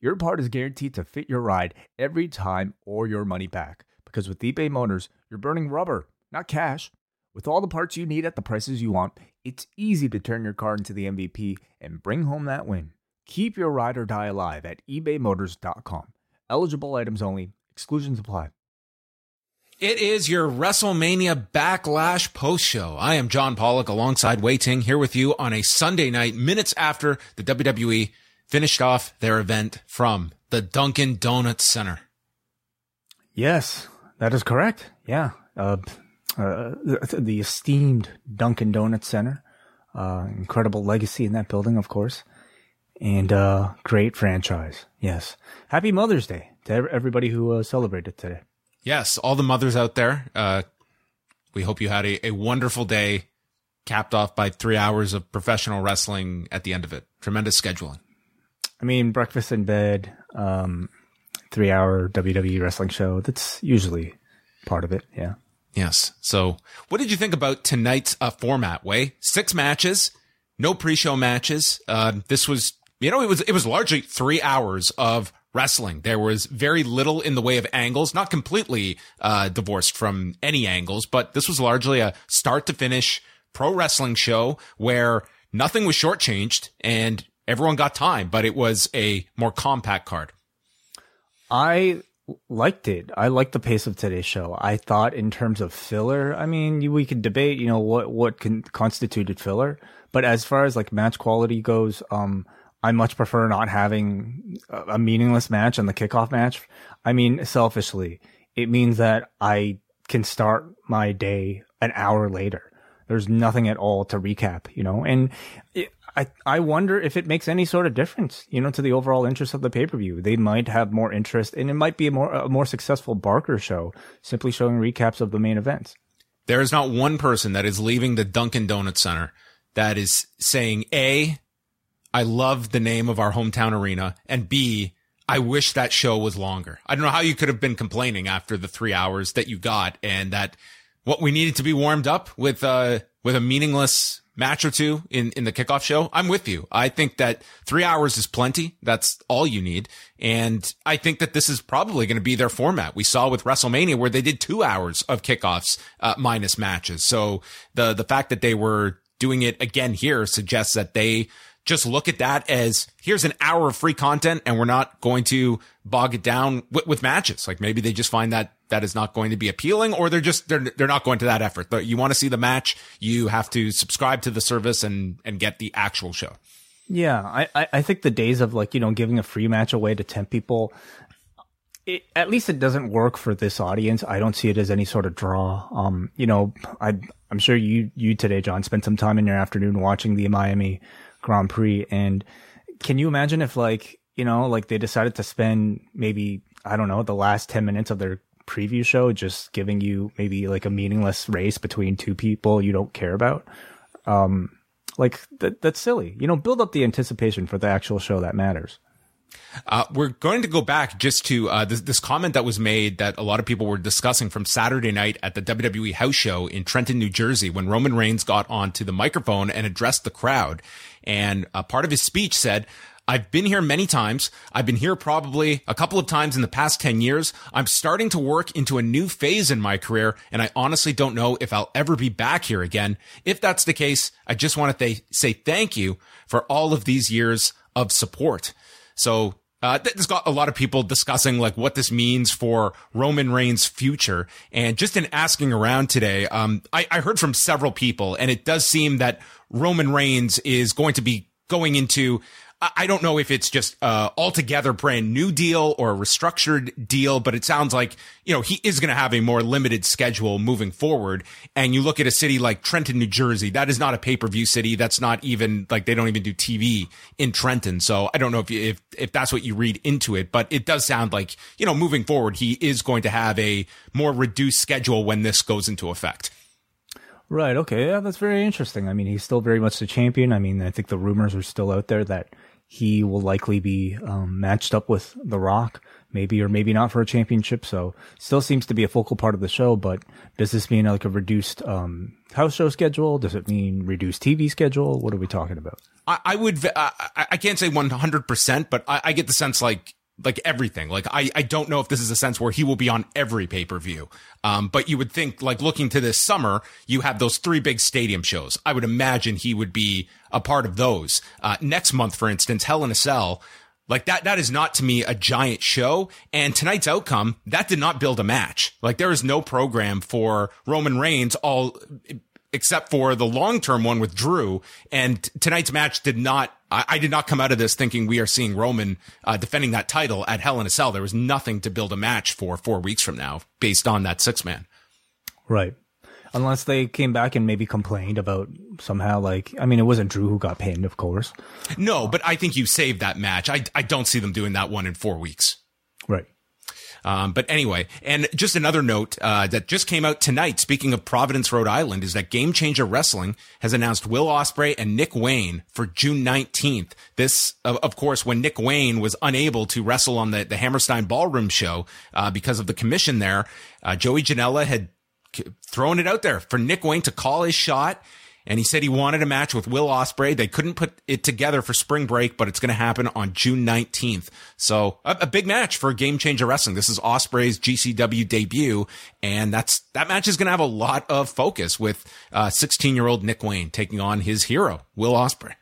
your part is guaranteed to fit your ride every time or your money back. Because with eBay Motors, you're burning rubber, not cash. With all the parts you need at the prices you want, it's easy to turn your car into the MVP and bring home that win. Keep your ride or die alive at ebaymotors.com. Eligible items only, exclusions apply. It is your WrestleMania Backlash post show. I am John Pollock alongside Wai Ting here with you on a Sunday night, minutes after the WWE finished off their event from the Dunkin' Donuts Center. Yes, that is correct. Yeah. Uh, uh, the, the, esteemed Dunkin' Donuts Center. Uh, incredible legacy in that building, of course. And uh, great franchise. Yes. Happy Mother's Day to everybody who uh, celebrated today. Yes, all the mothers out there. Uh, we hope you had a, a wonderful day, capped off by three hours of professional wrestling at the end of it. Tremendous scheduling. I mean, breakfast in bed, um, three hour WWE wrestling show. That's usually part of it. Yeah. Yes. So, what did you think about tonight's uh, format? Wai six matches, no pre-show matches. Uh, this was, you know, it was it was largely three hours of wrestling. There was very little in the way of angles, not completely uh, divorced from any angles, but this was largely a start to finish pro wrestling show where nothing was shortchanged and everyone got time, but it was a more compact card. I liked it. I liked the pace of today's show. I thought in terms of filler, I mean, we could debate, you know, what what can, constituted filler, but as far as like match quality goes, um, I much prefer not having a meaningless match on the kickoff match. I mean, selfishly, it means that I can start my day an hour later. There's nothing at all to recap, you know, and I, I wonder if it makes any sort of difference, you know, to the overall interest of the pay per view. They might have more interest, and it might be a more a more successful Barker show, simply showing recaps of the main events. There is not one person that is leaving the Dunkin' Donuts Center that is saying a, I love the name of our hometown arena, and b, I wish that show was longer. I don't know how you could have been complaining after the three hours that you got, and that what we needed to be warmed up with uh with a meaningless match or two in, in the kickoff show, I'm with you. I think that three hours is plenty. That's all you need. And I think that this is probably going to be their format. We saw with WrestleMania where they did two hours of kickoffs, uh, minus matches. So the, the fact that they were doing it again here suggests that they just look at that as here's an hour of free content and we're not going to bog it down with, with, matches. Like maybe they just find that that is not going to be appealing or they're just, they're, they're not going to that effort. You want to see the match. You have to subscribe to the service and, and get the actual show. Yeah. I, I think the days of like, you know, giving a free match away to 10 people, it, at least it doesn't work for this audience. I don't see it as any sort of draw. Um, you know, I, I'm sure you, you today, John, spent some time in your afternoon watching the Miami Grand Prix. And can you imagine if like, you know, like they decided to spend maybe, I don't know, the last 10 minutes of their preview show just giving you maybe like a meaningless race between two people you don't care about? Um, like that, that's silly. You know, build up the anticipation for the actual show that matters. Uh, we're going to go back just to uh, this, this, comment that was made that a lot of people were discussing from Saturday night at the WWE house show in Trenton, New Jersey, when Roman Reigns got onto the microphone and addressed the crowd. And a part of his speech said, I've been here many times. I've been here probably a couple of times in the past 10 years. I'm starting to work into a new phase in my career, and I honestly don't know if I'll ever be back here again. If that's the case, I just want to th- say thank you for all of these years of support. So uh, there's got a lot of people discussing like what this means for Roman Reigns' future. And just in asking around today, um, I, I heard from several people, and it does seem that Roman Reigns is going to be going into I don't know if it's just uh, altogether brand new deal or a restructured deal, but it sounds like you know he is going to have a more limited schedule moving forward. And you look at a city like Trenton, New Jersey, that is not a pay per view city. That's not even like they don't even do TV in Trenton. So I don't know if if if that's what you read into it, but it does sound like you know moving forward he is going to have a more reduced schedule when this goes into effect. Right. Okay. Yeah, that's very interesting. I mean, he's still very much the champion. I mean, I think the rumors are still out there that he will likely be um, matched up with The Rock, maybe or maybe not for a championship. So, still seems to be a focal part of the show. But does this mean like a reduced um, house show schedule? Does it mean reduced TV schedule? What are we talking about? I, I would. I, I can't say one hundred percent, but I, I get the sense like like everything. Like I, I don't know if this is a sense where he will be on every pay per view. Um, but you would think like looking to this summer, you have those three big stadium shows. I would imagine he would be a part of those. Uh, next month, for instance, Hell in a Cell. Like that, that is not to me a giant show. And tonight's outcome, that did not build a match. Like there is no program for Roman Reigns all except for the long term one with Drew. And tonight's match did not, I, I, did not come out of this thinking we are seeing Roman uh, defending that title at Hell in a Cell. There was nothing to build a match for four weeks from now based on that six man. Right. Unless they came back and maybe complained about somehow like I mean it wasn't Drew who got pinned, of course. No, but I think you saved that match. I I don't see them doing that one in four weeks. Um, but anyway, and just another note uh, that just came out tonight. Speaking of Providence, Rhode Island, is that Game Changer Wrestling has announced Will Ospreay and Nick Wayne for June nineteenth. This, of course, when Nick Wayne was unable to wrestle on the the Hammerstein Ballroom show uh, because of the commission there, uh, Joey Janela had thrown it out there for Nick Wayne to call his shot and he said he wanted a match with Will Ospreay. They couldn't put it together for spring break, but it's going to happen on June 19th. So a, a, big match for Game Changer Wrestling. This is Ospreay's GCW debut, and that's that match is going to have a lot of focus with 16 uh, year old Nick Wayne taking on his hero Will Ospreay.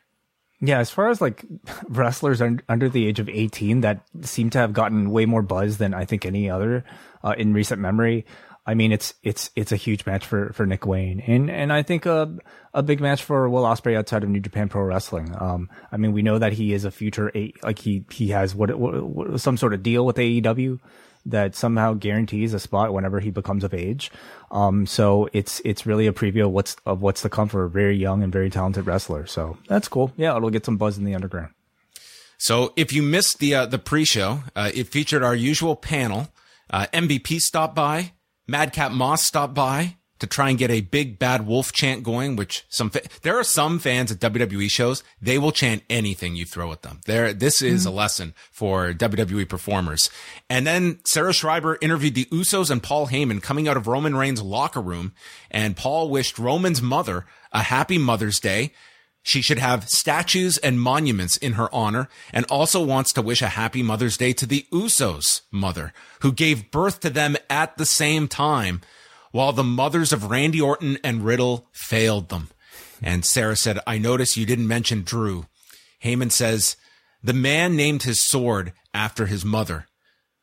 Yeah, as far as like wrestlers under the age of 18 that seem to have gotten way more buzz than I think any other uh, in recent memory. I mean, it's it's it's a huge match for for Nick Wayne, and and I think a a big match for Will Ospreay outside of New Japan Pro Wrestling. Um, I mean, we know that he is a future eight, like he he has what, what, what some sort of deal with AEW that somehow guarantees a spot whenever he becomes of age. Um, so it's it's really a preview of what's of what's to come for a very young and very talented wrestler. So that's cool. Yeah, it'll get some buzz in the underground. So if you missed the uh, the pre-show, uh, it featured our usual panel. Uh, MVP stopped by. Madcap Moss stopped by to try and get a big bad wolf chant going, which some, fa- there are some fans at WWE shows, they will chant anything you throw at them. There, this is mm-hmm. a lesson for WWE performers. And then Sarah Schreiber interviewed the Usos and Paul Heyman coming out of Roman Reigns' locker room. And Paul wished Roman's mother a happy Mother's Day. She should have statues and monuments in her honor and also wants to wish a happy Mother's Day to the Usos mother, who gave birth to them at the same time, while the mothers of Randy Orton and Riddle failed them. And Sarah said, I notice you didn't mention Drew. Heyman says, the man named his sword after his mother.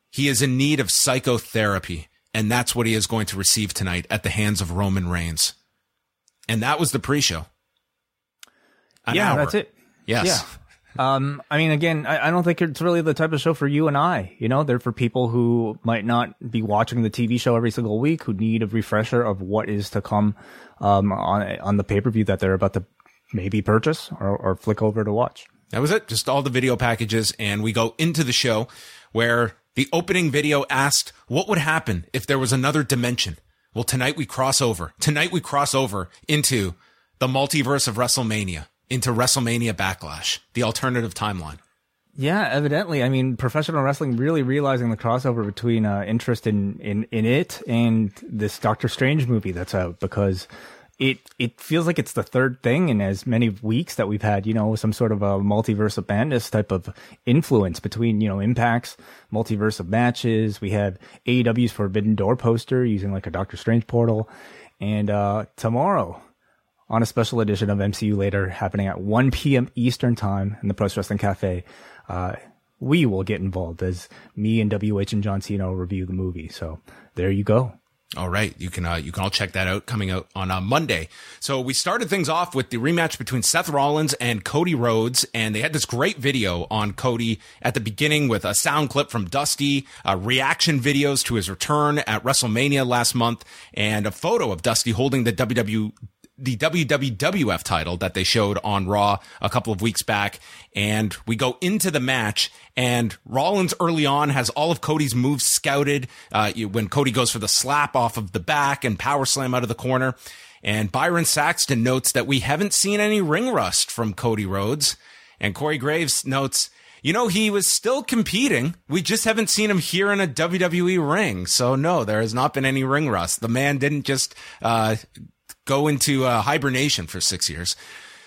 He is in need of psychotherapy, and that's what he is going to receive tonight at the hands of Roman Reigns. And that was the pre-show. An yeah, hour. that's it. Yes. Yeah. Um, I mean, again, I, I, don't think it's really the type of show for you and I. You know, they're for people who might not be watching the TV show every single week, who need a refresher of what is to come um, on on the pay per view that they're about to maybe purchase or, or flick over to watch. That was it. Just all the video packages, and we go into the show where the opening video asked, "What would happen if there was another dimension?" Well, tonight we cross over. Tonight we cross over into the multiverse of WrestleMania into WrestleMania Backlash, the alternative timeline. Yeah, evidently. I mean, professional wrestling really realizing the crossover between uh, interest in, in in it and this Doctor Strange movie that's out because it it feels like it's the third thing in as many weeks that we've had, you know, some sort of a multiverse of madness type of influence between, you know, impacts, multiverse of matches. We have AEW's Forbidden Door poster using like a Doctor Strange portal. And uh tomorrow on a special edition of MCU Later happening at 1 p.m. Eastern Time in the Pro Wrestling Cafe. Uh, we will get involved as me and WH and John Cena review the movie. So there you go. All right, you can uh, you can all check that out coming out on uh, Monday. So we started things off with the rematch between Seth Rollins and Cody Rhodes, and they had this great video on Cody at the beginning with a sound clip from Dusty, uh, reaction videos to his return at WrestleMania last month, and a photo of Dusty holding the WWE the WWF title that they showed on Raw a couple of weeks back. And we go into the match and Rollins early on has all of Cody's moves scouted. Uh, when Cody goes for the slap off of the back and power slam out of the corner. And Byron Saxton notes that we haven't seen any ring rust from Cody Rhodes. And Corey Graves notes, you know, he was still competing. We just haven't seen him here in a WWE ring. So no, there has not been any ring rust. The man didn't just, uh, go into uh, hibernation for six years.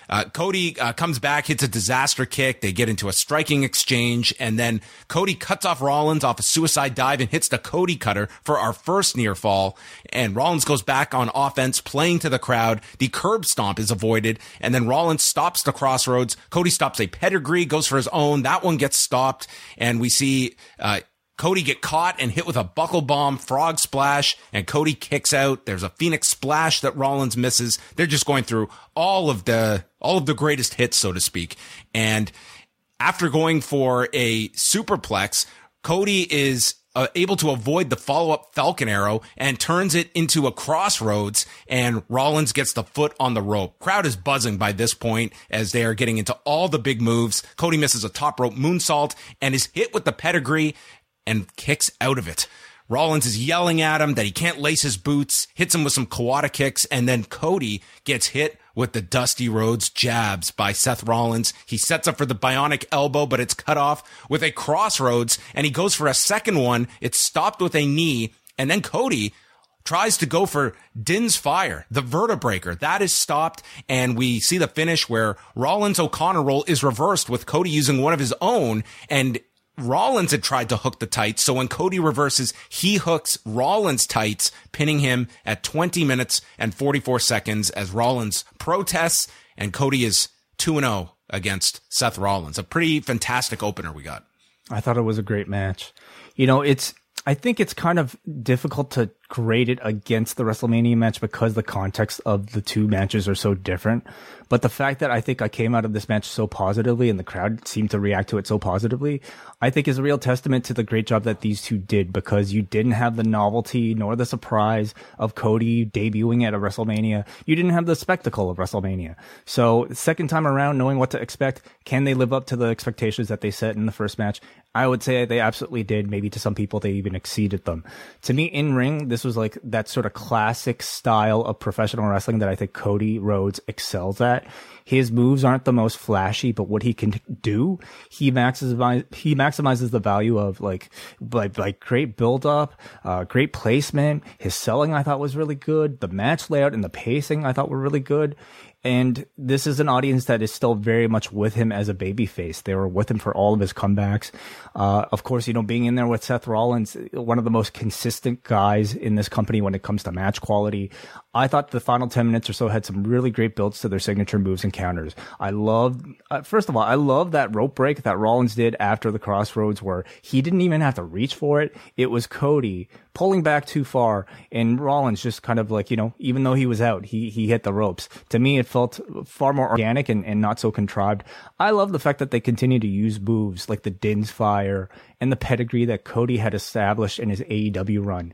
Uh, Cody uh, comes back, hits a disaster kick. They get into a striking exchange, and then Cody cuts off Rollins off a suicide dive and hits the Cody cutter for our first near fall. And Rollins goes back on offense, playing to the crowd. The curb stomp is avoided, and then Rollins stops the crossroads. Cody stops a pedigree, goes for his own. That one gets stopped, and we see uh, Cody get caught and hit with a buckle bomb, frog splash, and Cody kicks out. There's a Phoenix splash that Rollins misses. They're just going through all of the all of the greatest hits, so to speak. And after going for a superplex, Cody is uh, able to avoid the follow up Falcon arrow and turns it into a crossroads and Rollins gets the foot on the rope. Crowd is buzzing by this point as they are getting into all the big moves. Cody misses a top rope moonsault and is hit with the pedigree and kicks out of it. Rollins is yelling at him that he can't lace his boots, hits him with some Kawada kicks, and then Cody gets hit with the Dusty Rhodes jabs by Seth Rollins. He sets up for the bionic elbow, but it's cut off with a crossroads, and he goes for a second one. It's stopped with a knee, and then Cody tries to go for Din's fire, the vertebreaker. That is stopped, and we see the finish where Rollins O'Connor roll is reversed with Cody using one of his own, and Rollins had tried to hook the tights. So when Cody reverses, he hooks Rollins tights, pinning him at 20 minutes and 44 seconds as Rollins protests and Cody is 2 0 against Seth Rollins. A pretty fantastic opener we got. I thought it was a great match. You know, it's, I think it's kind of difficult to grade it against the WrestleMania match because the context of the two matches are so different. But the fact that I think I came out of this match so positively and the crowd seemed to react to it so positively, I think is a real testament to the great job that these two did because you didn't have the novelty nor the surprise of Cody debuting at a WrestleMania. You didn't have the spectacle of WrestleMania. So second time around, knowing what to expect, can they live up to the expectations that they set in the first match? I would say they absolutely did. Maybe to some people, they even exceeded them. To me, in ring, this was like that sort of classic style of professional wrestling that I think Cody Rhodes excels at. His moves aren't the most flashy, but what he can do, he maximizes he maximizes the value of like like like great build up, uh, great placement. His selling I thought was really good. The match layout and the pacing I thought were really good. And this is an audience that is still very much with him as a babyface. They were with him for all of his comebacks. Uh, of course, you know, being in there with Seth Rollins, one of the most consistent guys in this company when it comes to match quality. I thought the final 10 minutes or so had some really great builds to their signature moves and counters. I loved, uh, first of all, I love that rope break that Rollins did after the crossroads where he didn't even have to reach for it. It was Cody pulling back too far and Rollins just kind of like, you know, even though he was out, he, he hit the ropes. To me, it felt far more organic and, and not so contrived. I love the fact that they continue to use moves like the Din's fire and the pedigree that Cody had established in his AEW run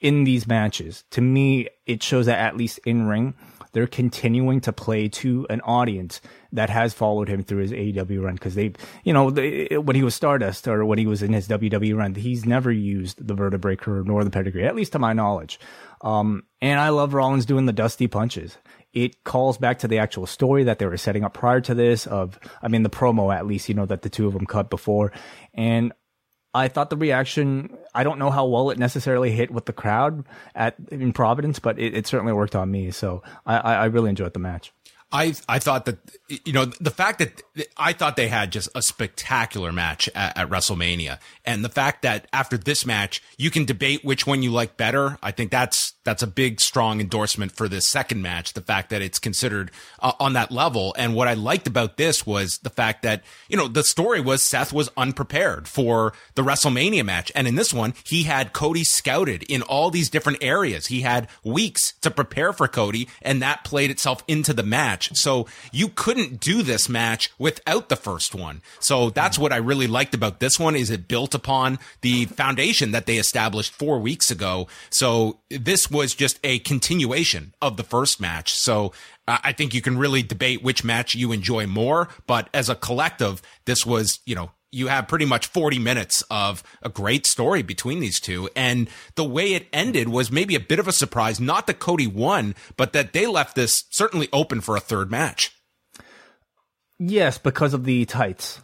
in these matches. To me, it shows that at least in ring, they're continuing to play to an audience that has followed him through his AEW run because they, you know, they, when he was Stardust or when he was in his WWE run, he's never used the vertebreaker nor the pedigree, at least to my knowledge. Um, and I love Rollins doing the dusty punches. It calls back to the actual story that they were setting up prior to this of, I mean, the promo at least, you know, that the two of them cut before. And I thought the reaction, I don't know how well it necessarily hit with the crowd at in Providence, but it, it certainly worked on me. So I, I really enjoyed the match. I I thought that you know the fact that I thought they had just a spectacular match at, at, WrestleMania, and the fact that after this match you can debate which one you like better. I think that's that's a big strong endorsement for this second match. The fact that it's considered uh, on that level, and what I liked about this was the fact that you know the story was Seth was unprepared for the WrestleMania match, and in this one he had Cody scouted in all these different areas. He had weeks to prepare for Cody, and that played itself into the match match. So you couldn't do this match without the first one. So that's what I really liked about this one is it built upon the foundation that they established four weeks ago. So this was just a continuation of the first match. So uh, I think you can really debate which match you enjoy more, but as a collective, this was, you know, you have pretty much 40 minutes of a great story between these two. And the way it ended was maybe a bit of a surprise. Not that Cody won, but that they left this certainly open for a third match. Yes, because of the tights.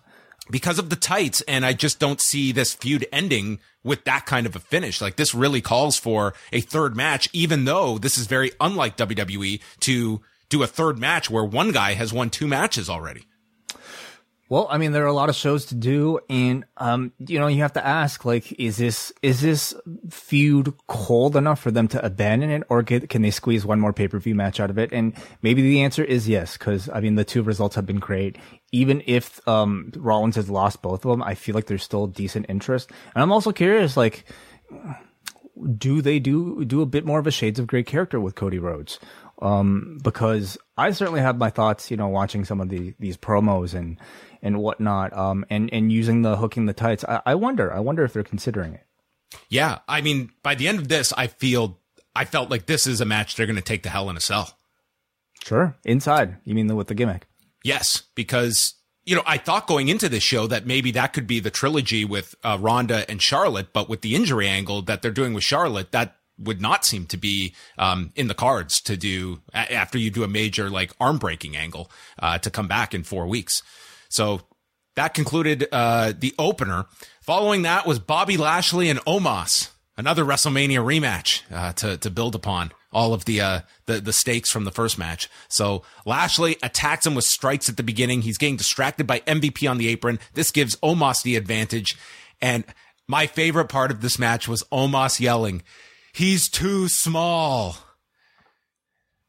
Because of the tights. And I just don't see this feud ending with that kind of a finish. Like this really calls for a third match, even though this is very unlike WWE to do a third match where one guy has won two matches already. Well, I mean, there are a lot of shows to do, and um, you know, you have to ask, like, is this is this feud cold enough for them to abandon it, or get, can they squeeze one more pay per view match out of it? And maybe the answer is yes, because I mean, the two results have been great. Even if um, Rollins has lost both of them, I feel like there's still decent interest, and I'm also curious, like, do they do do a bit more of a Shades of Grey character with Cody Rhodes? Um, because I certainly have my thoughts, you know, watching some of the these promos and and whatnot, um, and and using the hooking the tights. I, I wonder, I wonder if they're considering it. Yeah, I mean, by the end of this, I feel I felt like this is a match they're going to take to Hell in a Cell. Sure, inside. You mean the, with the gimmick? Yes, because you know I thought going into this show that maybe that could be the trilogy with uh, Ronda and Charlotte, but with the injury angle that they're doing with Charlotte, that would not seem to be um, in the cards to do after you do a major like arm breaking angle uh, to come back in four weeks. So that concluded uh, the opener. Following that was Bobby Lashley and Omos, another WrestleMania rematch uh, to to build upon all of the uh, the the stakes from the first match. So Lashley attacks him with strikes at the beginning. He's getting distracted by MVP on the apron. This gives Omos the advantage. And my favorite part of this match was Omos yelling, "He's too small."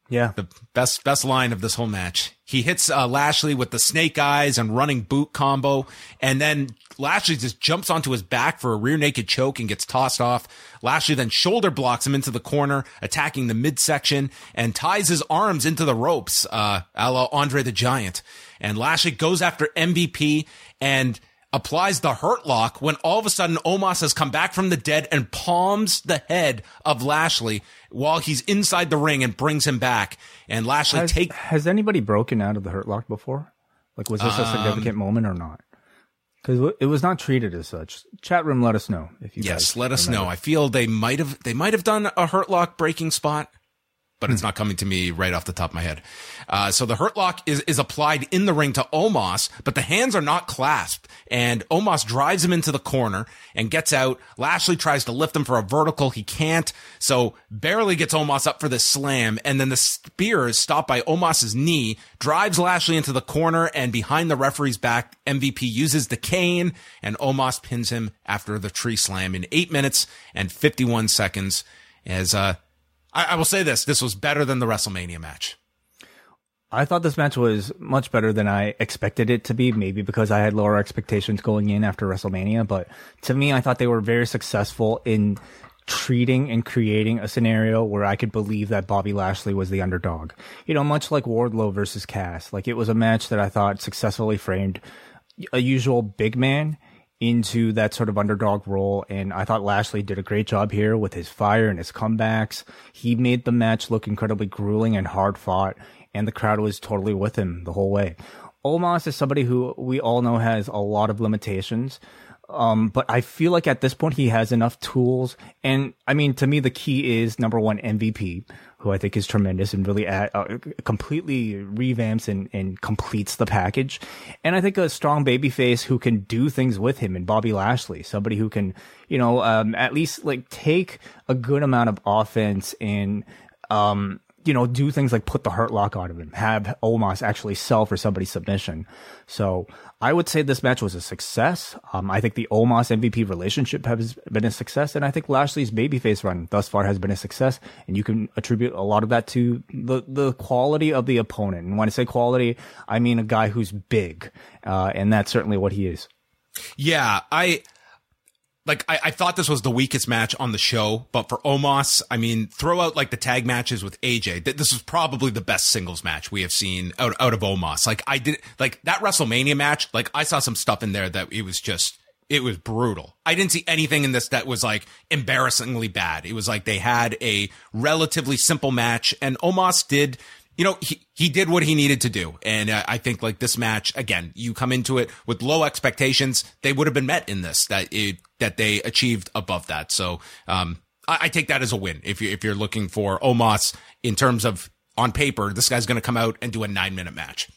Yeah. The best best line of this whole match. He hits uh, Lashley with the snake eyes and running boot combo, and then Lashley just jumps onto his back for a rear naked choke and gets tossed off. Lashley then shoulder blocks him into the corner, attacking the midsection, and ties his arms into the ropes, uh, a la Andre the Giant. And Lashley goes after MVP and applies the hurt lock when all of a sudden Omos has come back from the dead and palms the head of Lashley while he's inside the ring and brings him back. And Lashley has, take has anybody broken out of the hurt lock before? Like, was this a significant um, moment or not? Because it was not treated as such. Chat room, let us know if you. Yes, let us know. I feel they might have they might have done a hurt lock breaking spot but it's not coming to me right off the top of my head. Uh, so the hurt lock is, is applied in the ring to Omos, but the hands are not clasped. And Omos drives him into the corner and gets out. Lashley tries to lift him for a vertical. He can't. So barely gets Omos up for the slam. And then the spear is stopped by Omos's knee, drives Lashley into the corner and behind the referee's back, MVP uses the cane and Omos pins him after the tree slam in eight minutes and 51 seconds as, uh, I, I will say this: this was better than the WrestleMania match. I thought this match was much better than I expected it to be, maybe because I had lower expectations going in after WrestleMania. But to me, I thought they were very successful in treating and creating a scenario where I could believe that Bobby Lashley was the underdog. You know, much like Wardlow versus Cass. Like it was a match that I thought successfully framed a usual big man into that sort of underdog role. And I thought Lashley did a great job here with his fire and his comebacks. He made the match look incredibly grueling and hard fought, and the crowd was totally with him the whole way. Omos is somebody who we all know has a lot of limitations. Um, but I feel like at this point he has enough tools. And I mean, to me, the key is number one, MVP who I think is tremendous and really add, uh, completely revamps and, and completes the package. And I think a strong babyface who can do things with him and Bobby Lashley, somebody who can, you know, um, at least like take a good amount of offense and, um, you know, do things like put the hurt lock on him have Omos actually sell for somebody's submission. So I would say this match was a success. Um, I think the Omos MVP relationship has been a success, and I think Lashley's babyface run thus far has been a success. And you can attribute a lot of that to the the quality of the opponent. And when I say quality, I mean a guy who's big, uh, and that's certainly what he is. Yeah, I like I, I, thought this was the weakest match on the show, but for Omos, I mean, throw out like the tag matches with AJ. Th- this was probably the best singles match we have seen out out of Omos. Like I did, like that WrestleMania match. Like I saw some stuff in there that it was just it was brutal. I didn't see anything in this that was like embarrassingly bad. It was like they had a relatively simple match, and Omos did you know, he, he did what he needed to do. And uh, I think like this match, again, you come into it with low expectations. They would have been met in this, that it, that they achieved above that. So, um, I, I take that as a win. If you, if you're looking for Omos in terms of on paper, this guy's going to come out and do a nine minute match.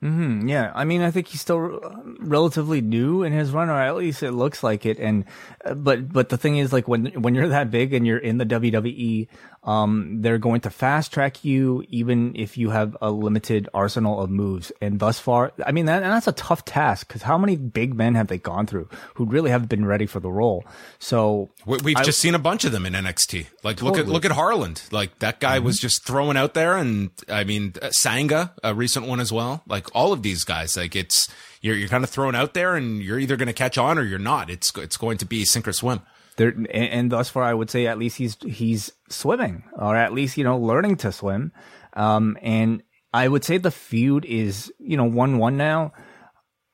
Mm-hmm, yeah, I mean, I think he's still relatively new in his run, or at least it looks like it. And uh, but but the thing is, like when when you're that big and you're in the WWE, um, they're going to fast track you even if you have a limited arsenal of moves. And thus far, I mean, that, that's a tough task because how many big men have they gone through who really haven't been ready for the role? So we've I, just seen a bunch of them in NXT. Like totally. look at look at Harland. Like that guy mm-hmm. was just thrown out there, and I mean uh, Sanga, a recent one as well. Like all of these guys, like it's you're you're kind of thrown out there, and you're either going to catch on or you're not. It's it's going to be sink or swim there and, and, thus far I would say at least he's he's swimming or at least you know learning to swim. Um and I would say the feud is you know 1-1 now.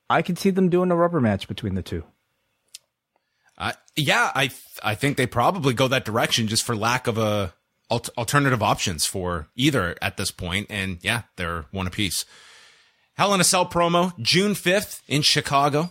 I could see them doing a rubber match between the two. Uh, yeah I I think they probably go that direction just for lack of a alternative options for either at this point. And yeah they're one apiece. Hell in a Cell promo June 5th in Chicago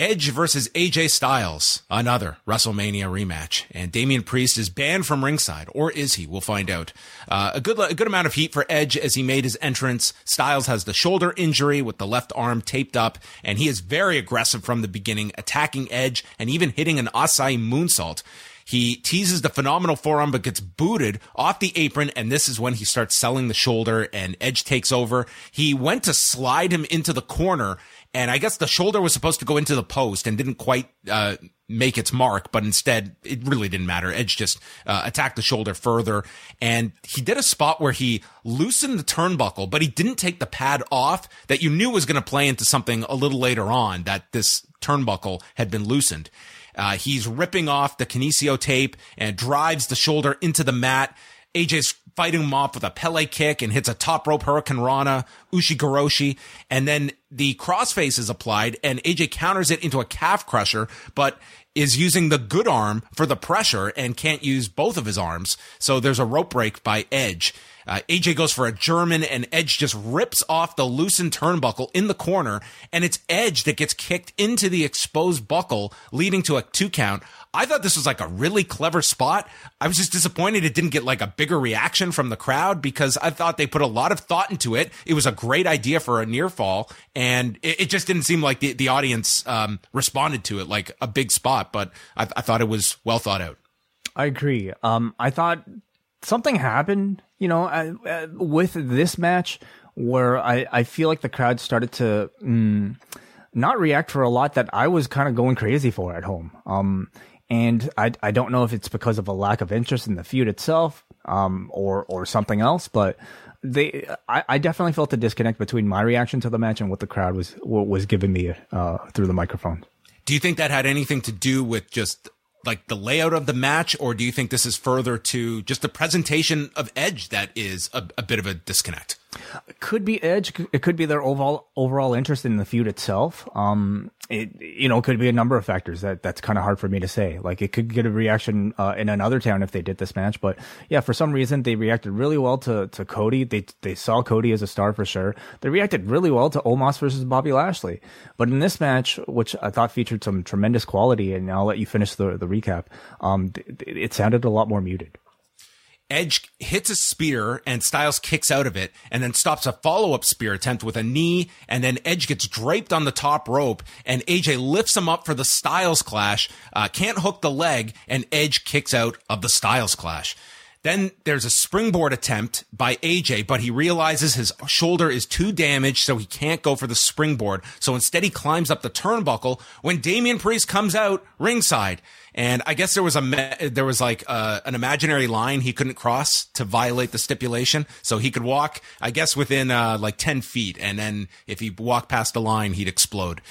Edge versus AJ Styles, another WrestleMania rematch. And Damian Priest is banned from ringside, or is he? We'll find out. Uh, a good, a good amount of heat for Edge as he made his entrance. Styles has the shoulder injury with the left arm taped up, and he is very aggressive from the beginning, attacking Edge and even hitting an Asai moonsault. He teases the phenomenal forearm, but gets booted off the apron. And this is when he starts selling the shoulder and Edge takes over. He went to slide him into the corner and I guess the shoulder was supposed to go into the post and didn't quite uh, make its mark, but instead it really didn't matter. Edge just uh, attacked the shoulder further, and he did a spot where he loosened the turnbuckle, but he didn't take the pad off that you knew was going to play into something a little later on that this turnbuckle had been loosened. Uh, he's ripping off the kinesio tape and drives the shoulder into the mat. AJ's fighting him off with a Pele kick and hits a top rope hurricanrana, Ushigoroshi, and then the crossface is applied and AJ counters it into a calf crusher, but is using the good arm for the pressure and can't use both of his arms. So there's a rope break by Edge. Uh, AJ goes for a German and Edge just rips off the loosened turnbuckle in the corner and it's Edge that gets kicked into the exposed buckle leading to a two count. I thought this was like a really clever spot. I was just disappointed it didn't get like a bigger reaction from the crowd because I thought they put a lot of thought into it. It was a great idea for a near fall and it, it just didn't seem like the, the audience um, responded to it like a big spot, but I, I thought it was well thought out. I agree. Um, I thought something happened, you know, uh, uh, with this match where I, I feel like the crowd started to mm, not react for a lot that I was kind of going crazy for at home. Um, and I I don't know if it's because of a lack of interest in the feud itself, um, or or something else, but they I, I definitely felt the disconnect between my reaction to the match and what the crowd was was giving me uh, through the microphone. Do you think that had anything to do with just like the layout of the match, or do you think this is further to just the presentation of Edge that is a, a bit of a disconnect? Could be Edge. It could be their overall overall interest in the feud itself. Um, it you know could be a number of factors that that's kind of hard for me to say. Like it could get a reaction uh, in another town if they did this match, but yeah, for some reason they reacted really well to to Cody. They they saw Cody as a star for sure. They reacted really well to Omos versus Bobby Lashley. But in this match, which I thought featured some tremendous quality, and I'll let you finish the the recap. Um, it, it sounded a lot more muted. Edge hits a spear and Styles kicks out of it and then stops a follow up spear attempt with a knee. And then Edge gets draped on the top rope and AJ lifts him up for the Styles clash, uh, can't hook the leg and Edge kicks out of the Styles clash. Then there's a springboard attempt by AJ, but he realizes his shoulder is too damaged, so he can't go for the springboard. So instead, he climbs up the turnbuckle when Damian Priest comes out ringside. And I guess there was a there was like uh, an imaginary line he couldn't cross to violate the stipulation, so he could walk, I guess, within uh, like ten feet, and then if he walked past the line, he'd explode.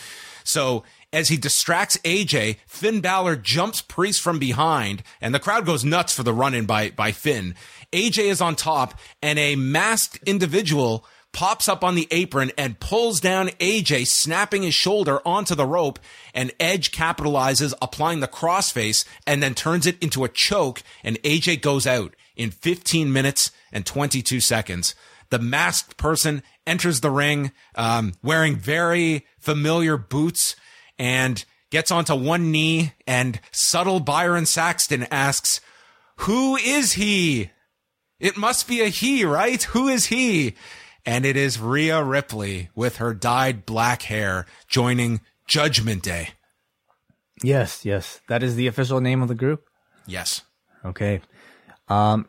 So as he distracts AJ, Finn Balor jumps Priest from behind, and the crowd goes nuts for the run in by, by Finn. AJ is on top, and a masked individual pops up on the apron and pulls down AJ, snapping his shoulder onto the rope. And Edge capitalizes, applying the crossface, and then turns it into a choke, and AJ goes out in 15 minutes and 22 seconds. The masked person enters the ring um, wearing very familiar boots and gets onto one knee and subtle Byron Saxton asks, who is he? It must be a he, right? Who is he? And it is Rhea Ripley with her dyed black hair joining Judgment Day. Yes, yes. That is the official name of the group? Yes. Okay. Um,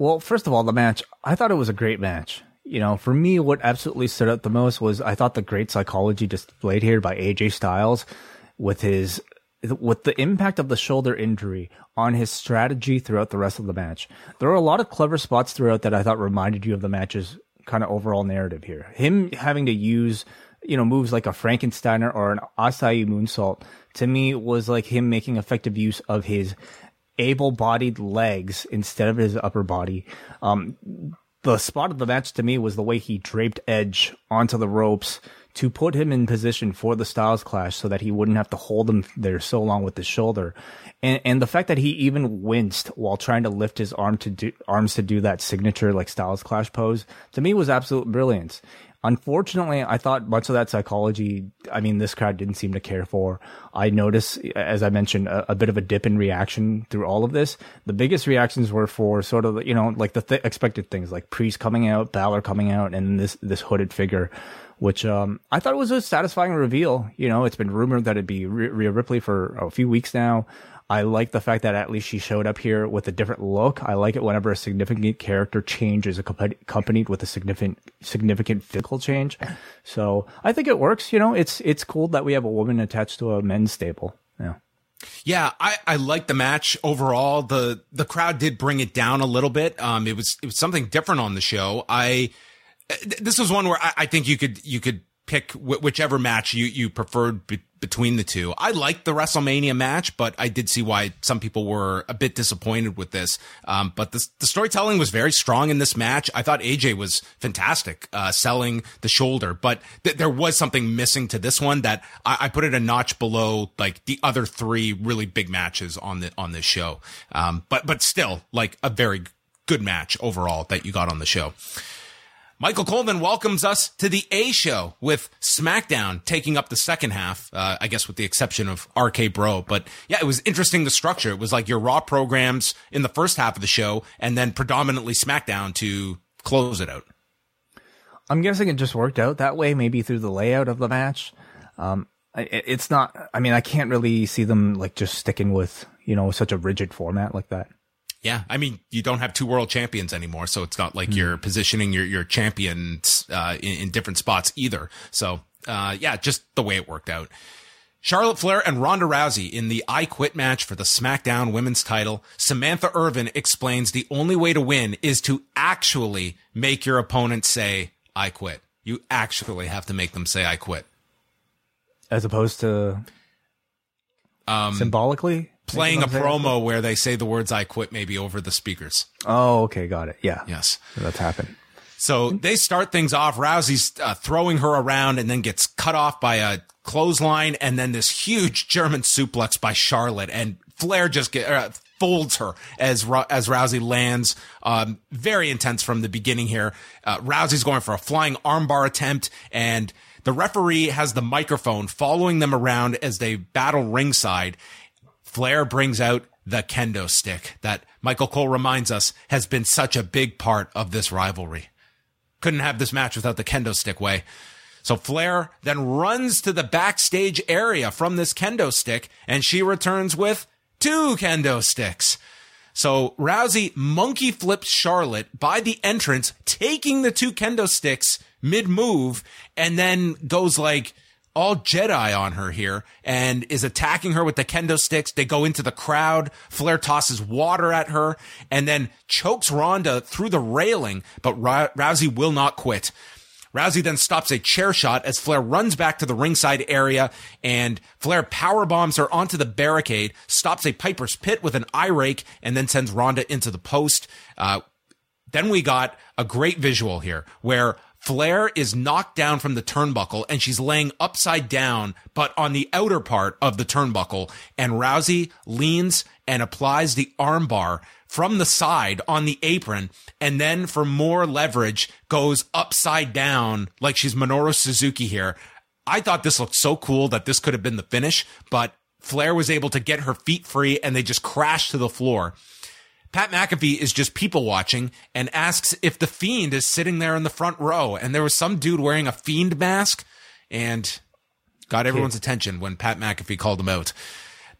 well, first of all, the match, I thought it was a great match you know, for me, what absolutely stood out the most was I thought the great psychology displayed here by AJ Styles with his with the impact of the shoulder injury on his strategy throughout the rest of the match. There were a lot of clever spots throughout that I thought reminded you of the match's kind of overall narrative here. Him having to use, you know, moves like a Frankensteiner or an Asai moonsault to me was like him making effective use of his able-bodied legs instead of his upper body. Um, the spot of the match to me was the way he draped Edge onto the ropes to put him in position for the Styles Clash so that he wouldn't have to hold him there so long with his shoulder. And, and the fact that he even winced while trying to lift his arm to do, arms to do that signature like Styles Clash pose to me was absolute brilliance. Unfortunately, I thought much of that psychology, I mean, this crowd didn't seem to care for. I noticed, as I mentioned, a, a bit of a dip in reaction through all of this. The biggest reactions were for sort of, you know, like the th- expected things like Priest coming out, Balor coming out, and this, this hooded figure which um, I thought was a satisfying reveal. You know, it's been rumored that it'd be Rhea Ripley for a few weeks now. I like the fact that at least she showed up here with a different look. I like it whenever a significant character change is accompanied with a significant significant physical change. So I think it works. You know, it's it's cool that we have a woman attached to a men's stable. Yeah. Yeah, I, I like the match overall. The the crowd did bring it down a little bit. Um, it was it was something different on the show. I this was one where I, I think you could you could pick wh- whichever match you you preferred be- between the two. I liked the WrestleMania match, but I did see why some people were a bit disappointed with this. Um, but the, the storytelling was very strong in this match. I thought AJ was fantastic uh, selling the shoulder, but th- there was something missing to this one that I, I, put it a notch below like the other three really big matches on the on this show. Um, but but still like a very good match overall that you got on the show. Michael Coleman welcomes us to the A show with SmackDown taking up the second half, uh, I guess with the exception of RK Bro. But yeah, it was interesting the structure. It was like your Raw programs in the first half of the show and then predominantly SmackDown to close it out. I'm guessing it just worked out that way, maybe through the layout of the match. Um, it's not, I mean, I can't really see them like just sticking with, you know, such a rigid format like that. Yeah, I mean, you don't have two world champions anymore, so it's not like mm. you're positioning your your champions uh, in, in, different spots either. So, uh, yeah, just the way it worked out. Charlotte Flair and Ronda Rousey in the I Quit match for the SmackDown Women's title. Samantha Irvin explains the only way to win is to actually make your opponent say, I quit. You actually have to make them say, I quit. As opposed to um, symbolically? Playing a promo where they say the words "I quit" maybe over the speakers. Oh, okay, got it. Yeah, yes, that's happened. So they start things off. Rousey's uh, throwing her around and then gets cut off by a clothesline, and then this huge German suplex by Charlotte, and Flair just get, uh, folds her as as Rousey lands. Um, very intense from the beginning here. Uh, Rousey's going for a flying armbar attempt, and the referee has the microphone following them around as they battle ringside. Flair brings out the kendo stick that Michael Cole reminds us has been such a big part of this rivalry. Couldn't have this match without the kendo stick way. So Flair then runs to the backstage area from this kendo stick and she returns with two kendo sticks. So Rousey monkey flips Charlotte by the entrance, taking the two kendo sticks mid move, and then goes like all Jedi on her here and is attacking her with the kendo sticks. They go into the crowd. Flair tosses water at her and then chokes Ronda through the railing, but Rousey will not quit. Rousey then stops a chair shot as Flair runs back to the ringside area and Flair power bombs her onto the barricade, stops a Piper's Pit with an eye rake, and then sends Ronda into the post. Uh, then we got a great visual here where Flair is knocked down from the turnbuckle and she's laying upside down, but on the outer part of the turnbuckle. And Rousey leans and applies the armbar from the side on the apron. And then for more leverage goes upside down like she's Minoru Suzuki here. I thought this looked so cool that this could have been the finish, but Flair was able to get her feet free and they just crashed to the floor. Pat McAfee is just people watching and asks if the Fiend is sitting there in the front row. And there was some dude wearing a Fiend mask and got everyone's attention when Pat McAfee called him out.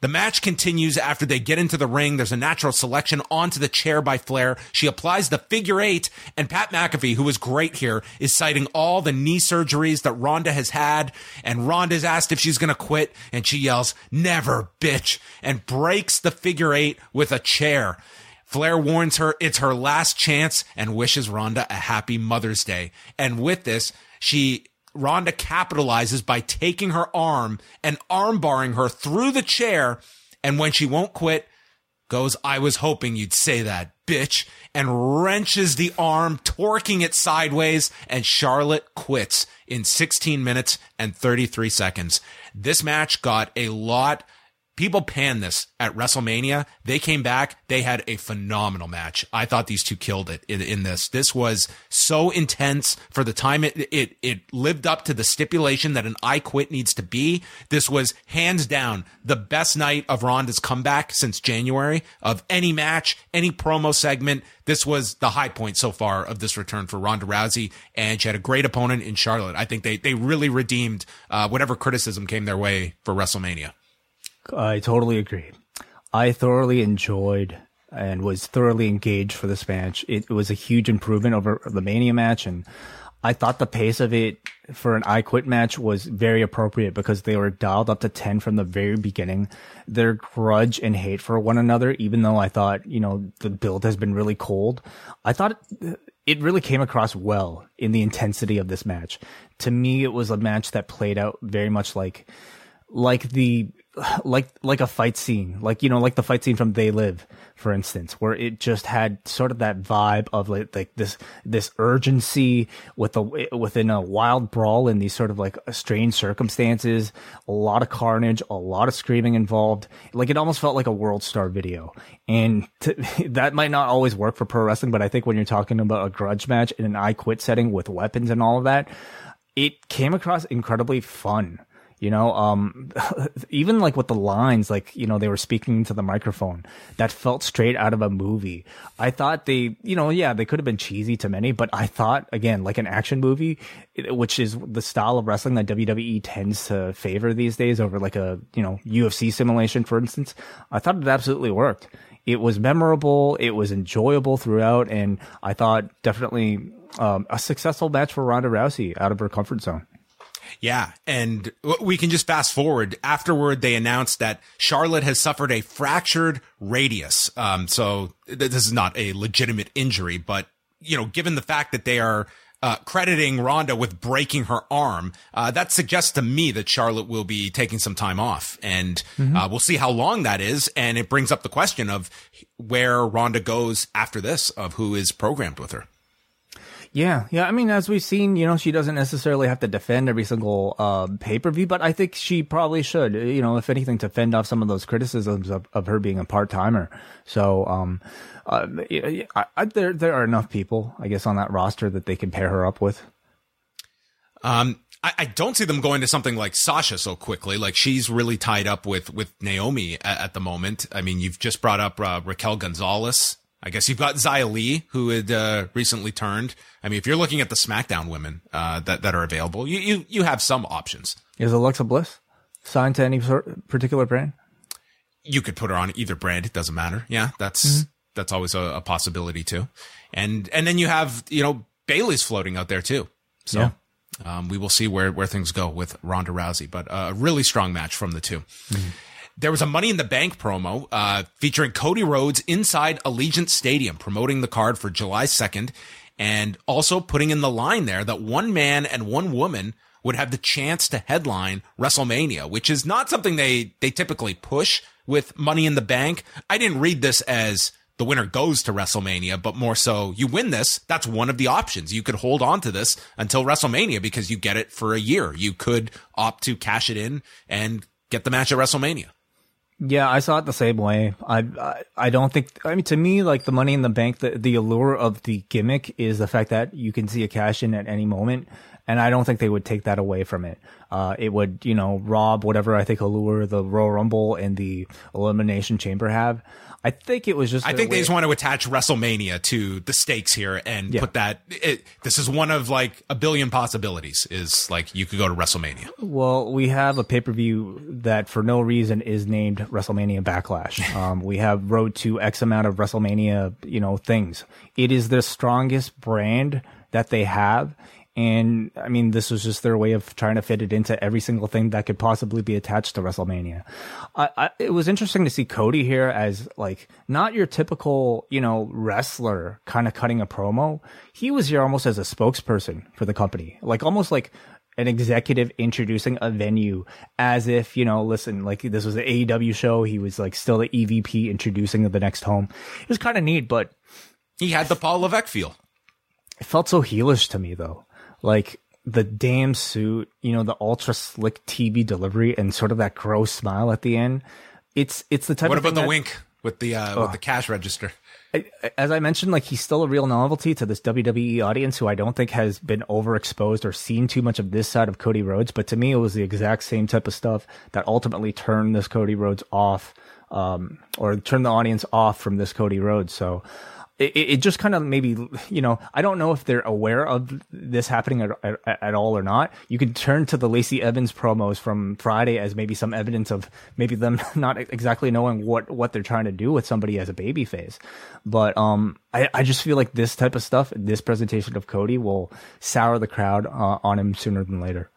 The match continues after they get into the ring. There's a natural selection onto the chair by Flair. She applies the figure eight, and Pat McAfee, who was great here, is citing all the knee surgeries that Ronda has had. And Ronda's asked if she's going to quit, and she yells, Never, bitch, and breaks the figure eight with a chair. Flair warns her it's her last chance and wishes Ronda a happy Mother's Day. And with this, she Ronda capitalizes by taking her arm and armbarring her through the chair. And when she won't quit, goes, I was hoping you'd say that, bitch, and wrenches the arm, torquing it sideways, and Charlotte quits in 16 minutes and 33 seconds. This match got a lot people pan this at WrestleMania. They came back. They had a phenomenal match. I thought these two killed it in, in this. This was so intense for the time it, it, it lived up to the stipulation that an I quit needs to be. This was hands down the best night of Ronda's comeback since January of any match, any promo segment. This was the high point so far of this return for Ronda Rousey, and she had a great opponent in Charlotte. I think they they really redeemed uh, whatever criticism came their way for WrestleMania. I totally agree. I thoroughly enjoyed and was thoroughly engaged for this match. It, it, was a huge improvement over the Mania match, and I thought the pace of it for an I Quit match was very appropriate because they were dialed up to 10 from the very beginning. Their grudge and hate for one another, even though I thought, you know, the build has been really cold, I thought it really came across well in the intensity of this match. To me, it was a match that played out very much like, like the like like a fight scene, like you know, like the fight scene from They Live, for instance, where it just had sort of that vibe of like, like this this urgency with a within a wild brawl in these sort of like strange circumstances, a lot of carnage, a lot of screaming involved. Like it almost felt like a world star video, and to, that might not always work for pro wrestling, but I think when you're talking about a grudge match in an I Quit setting with weapons and all of that, it came across incredibly fun you know um even like with the lines like you know they were speaking into the microphone that felt straight out of a movie. I thought they you know yeah they could have been cheesy to many but i thought again like an action movie which is the style of wrestling that wwe tends to favor these days over like a you know ufc simulation for instance i thought it absolutely worked. It was memorable it was enjoyable throughout and i thought definitely um, a successful match for ronda rousey out of her comfort zone yeah. And we can just fast forward. Afterward, they announced that Charlotte has suffered a fractured radius. Um, so this is not a legitimate injury, but, you know, given the fact that they are uh, crediting Ronda with breaking her arm, uh, that suggests to me that Charlotte will be taking some time off, and mm-hmm. uh, we'll see how long that is. And it brings up the question of where Ronda goes after this, of who is programmed with her. Yeah, yeah. I mean, as we've seen, you know, she doesn't necessarily have to defend every single uh, pay per view, but I think she probably should. You know, if anything, to fend off some of those criticisms of, of her being a part timer. So, um, uh, I, I, there there are enough people, I guess, on that roster that they can pair her up with. Um, I, I, don't see them going to something like Sasha so quickly. Like she's really tied up with with Naomi at, at the moment. I mean, you've just brought up uh, Raquel Gonzalez. I guess you've got Xia Li, who had uh, recently turned. I mean, if you're looking at the SmackDown women uh, that that are available, you, you you have some options. Is Alexa Bliss signed to any particular brand? You could put her on either brand; it doesn't matter. Yeah, that's mm-hmm. that's always a, a possibility too. And and then you have you know Bayley's floating out there too. So. Yeah. Um, we will see where, where things go with Ronda Rousey, but a really strong match from the 2 There was a Money in the Bank promo uh, featuring Cody Rhodes inside Allegiant Stadium, promoting the card for July 2nd, and also putting in the line there that one man and one woman would have the chance to headline WrestleMania, which is not something they they typically push with Money in the Bank. I didn't read this as the winner goes to WrestleMania, but more so you win this. That's one of the options. You could hold on to this until WrestleMania because you get it for a year. You could opt to cash it in and get the match at WrestleMania. Yeah, I saw it the same way. I, I I don't think. I mean, to me, like the Money in the Bank, the the allure of the gimmick is the fact that you can see a cash in at any moment, and I don't think they would take that away from it. Uh, it would, you know, rob whatever I think allure the Royal Rumble and the Elimination Chamber have. I think it was just. I think they just want to attach WrestleMania to the stakes here and Yeah. put that. It, this is one of like a billion possibilities. Is like you could go to WrestleMania. Well, we have a pay per view that for no reason is named WrestleMania Backlash. Um, we have road to X amount of WrestleMania, you know, things. It is the strongest brand that they have. And I mean, this was just their way of trying to fit it into every single thing that could possibly be attached to WrestleMania. I, I, it was interesting to see Cody here as like not your typical, you know, wrestler kind of cutting a promo. He was here almost as a spokesperson for the company, like almost like an executive introducing a venue as if, you know, listen, like this was an AEW show. He was like still the EVP introducing the next home. It was kind of neat, but He had the Paul Levesque feel. it felt so heelish to me though. Like the damn suit, you know, the ultra slick TV delivery and sort of that gross smile at the end. It's, it's the type of What about the that- wink with the uh, with the cash register? as I mentioned, like he's still a real novelty to this WWE audience who I don't think has been overexposed or seen too much of this side of Cody Rhodes. But to me, it was the exact same type of stuff that ultimately turned this Cody Rhodes off, um, or turned the audience off from this Cody Rhodes. So it, it just kind of maybe, you know, I don't know if they're aware of this happening at, at, at all or not. You could turn to the Lacey Evans promos from Friday as maybe some evidence of maybe them not exactly knowing what, what they're trying to do with somebody as a baby face. But, um, I, I just feel like this type of stuff, this presentation of Cody will sour the crowd uh, on him sooner than later.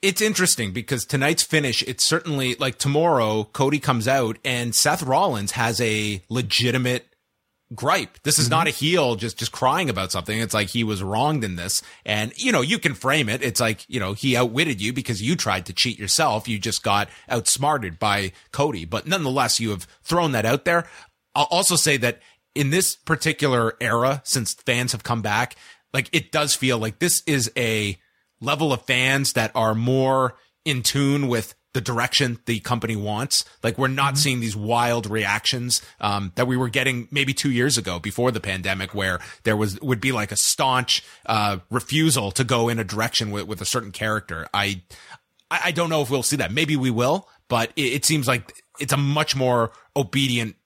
It's interesting because tonight's finish, it's certainly like tomorrow, Cody comes out and Seth Rollins has a legitimate gripe. This is not a mm-hmm. heel just just crying about something. It's like he was wronged in this. And you know, you can frame it. It's like, you know, he outwitted you because you tried to cheat yourself. You just got outsmarted by Cody. But nonetheless, you have thrown that out there. I'll also say that in this particular era, since fans have come back, like it does feel like this is a level of fans that are more in tune with the direction the company wants. Like we're not seeing these wild reactions um, that we were getting maybe two years ago before the pandemic, where there was would be like a staunch uh, refusal to go in a direction with, with a certain character. I I I don't know if we'll see that. Maybe we will, but it, it seems like it's a much more obedient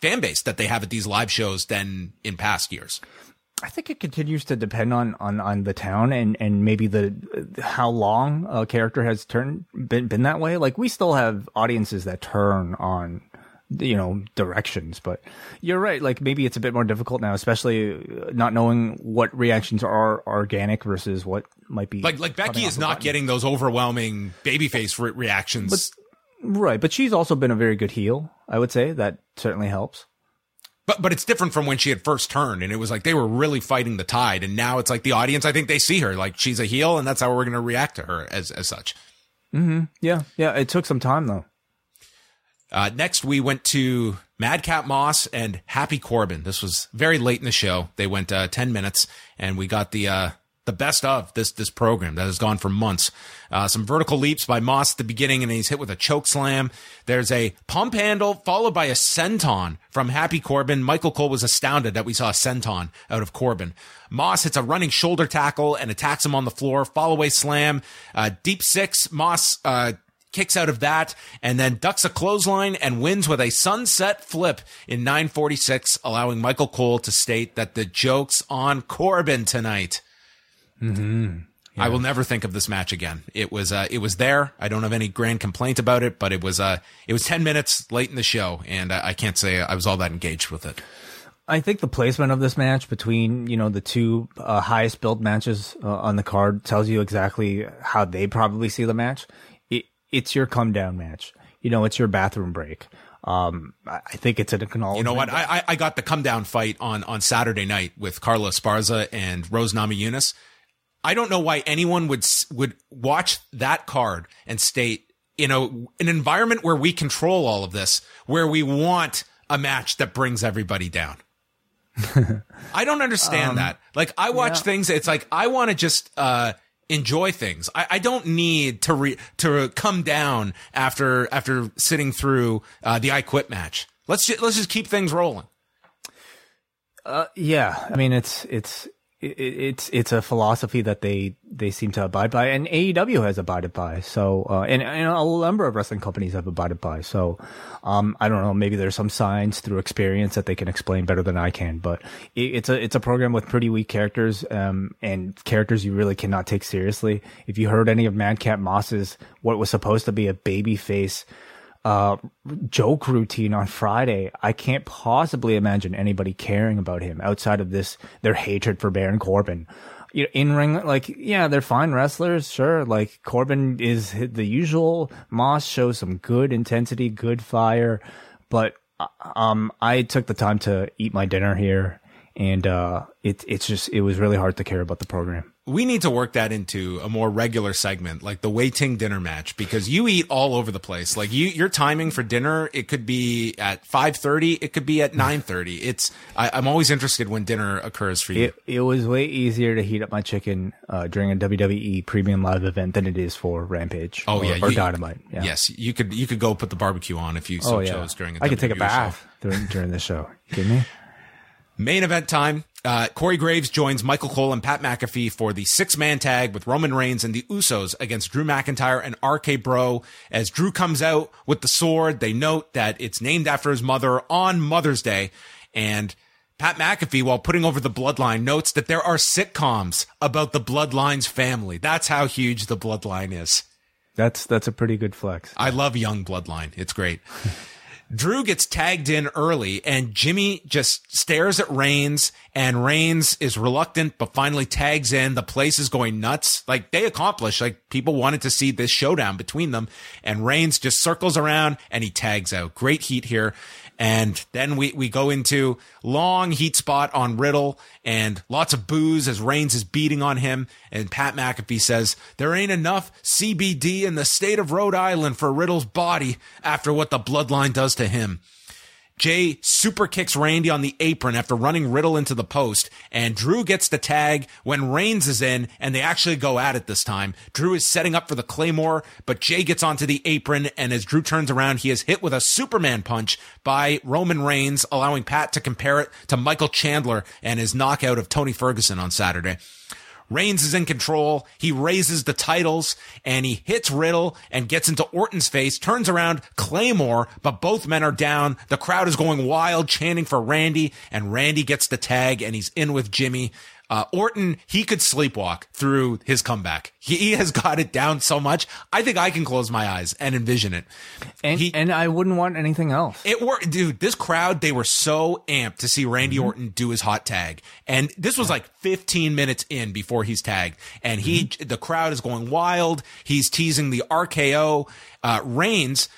fan base that they have at these live shows than in past years. I think it continues to depend on, on, on the town and, and maybe the how long a character has turned been been that way. Like we still have audiences that turn on you know directions, but you're right. Like maybe it's a bit more difficult now, especially uh, not knowing what reactions are organic versus what might be Like like Becky is not getting those overwhelming babyface re- reactions. right. But she's also been a very good heel. I would say that certainly helps. But but it's different from when she had first turned, and it was like they were really fighting the tide, and now it's like the audience. I think they see her like she's a heel, and that's how we're going to react to her as as such. Yeah, yeah. It took some time though. Uh, next, we went to Madcap Moss and Happy Corbin. This was very late in the show. They went uh, ten minutes, and we got the uh, the best of this this program that has gone for months. Uh, some vertical leaps by Moss at the beginning, and he's hit with a choke slam. There's a pump handle followed by a senton from Happy Corbin. Michael Cole was astounded that we saw a senton out of Corbin. Moss hits a running shoulder tackle and attacks him on the floor. Fall away slam, uh, deep six. Moss. Uh, kicks out of that and then ducks a clothesline and wins with a sunset flip in 946, allowing Michael Cole to state that the joke's on Corbin tonight. Yeah, I will never think of this match again. It was uh, it was there. I don't have any grand complaint about it, but it was uh, it was ten minutes late in the show, and I, I can't say I was all that engaged with it. I think the placement of this match between you know the two uh, highest build matches uh, on the card tells you exactly how they probably see the match. It, it's your come down match. You know, it's your bathroom break. Um, I think it's an acknowledgement. You know what? I, I got the come down fight on on Saturday night with Carla Esparza and Rose Namajunas. I don't know why anyone would would watch that card and state, you know, an environment where we control all of this, where we want a match that brings everybody down. I don't understand um, that. Like I watch yeah. things. It's like I want to just uh, enjoy things. I, I don't need to re- to come down after after sitting through uh, the I Quit match. Let's just, let's just keep things rolling. Uh, yeah, I mean it's it's it, it's it's a philosophy that they they seem to abide by, and AEW has abided by. So, uh, and, and a number of wrestling companies have abided by. So, um, I don't know. Maybe there's some signs through experience that they can explain better than I can. But it, it's a it's a program with pretty weak characters, um, and characters you really cannot take seriously. If you heard any of Madcap Moss's what was supposed to be a baby face uh, joke routine on Friday, I can't possibly imagine anybody caring about him outside of this, their hatred for Baron Corbin. You know, in ring, like, yeah, they're fine wrestlers, sure. Like, Corbin is the usual. Moss shows some good intensity, good fire, but, uh, um, I took the time to eat my dinner here and, uh, it, it's just, it was really hard to care about the program we need to work that into a more regular segment, like the waiting dinner match, because you eat all over the place. Like you, your timing for dinner, it could be at five thirty, it could be at nine thirty. It's I, am always interested when dinner occurs for you. It, it, was way easier to heat up my chicken uh, during a WWE Premium Live event than it is for Rampage. Oh or, yeah, or you, Dynamite. Yeah. Yes, you could you could go put the barbecue on if you so oh, yeah. chose during. I WWE could take a bath during during the show. You kidding me? Main event time. Uh, Corey Graves joins Michael Cole and Pat McAfee for the six man tag with Roman Reigns and the Usos against Drew McIntyre and RK Bro. As Drew comes out with the sword, they note that it's named after his mother on Mother's Day. And Pat McAfee, while putting over the bloodline, notes that there are sitcoms about the bloodline's family. That's how huge the bloodline is. That's that's a pretty good flex. I love young bloodline. It's great. Drew gets tagged in early and Jimmy just stares at Reigns and Reigns is reluctant, but finally tags in. The place is going nuts. Like they accomplished, like people wanted to see this showdown between them and Reigns just circles around and he tags out. Great heat here. And then we, we go into long heat spot on Riddle and lots of boos as Reigns is beating on him. And Pat McAfee says, there ain't enough CBD in the state of Rhode Island for Riddle's body after what the bloodline does to him. Jey super kicks Randy on the apron after running Riddle into the post, and Drew gets the tag when Reigns is in, and they actually go at it this time. Drew is setting up for the Claymore, but Jey gets onto the apron, and as Drew turns around, he is hit with a Superman punch by Roman Reigns, allowing Pat to compare it to Michael Chandler and his knockout of Tony Ferguson on Saturday. Reigns is in control. He raises the titles and he hits Riddle and gets into Orton's face, turns around Claymore, but both men are down. The crowd is going wild, chanting for Randy, and Randy gets the tag and he's in with Jimmy. Uh, Orton, he could sleepwalk through his comeback. He, he, has got it down so much. I think I can close my eyes and envision it. And, he, and I wouldn't want anything else. It worked, dude. This crowd, they were so amped to see Randy mm-hmm. Orton do his hot tag. And this was like 15 minutes in before he's tagged. And he, mm-hmm. the crowd is going wild. He's teasing the RKO. Uh, Reigns,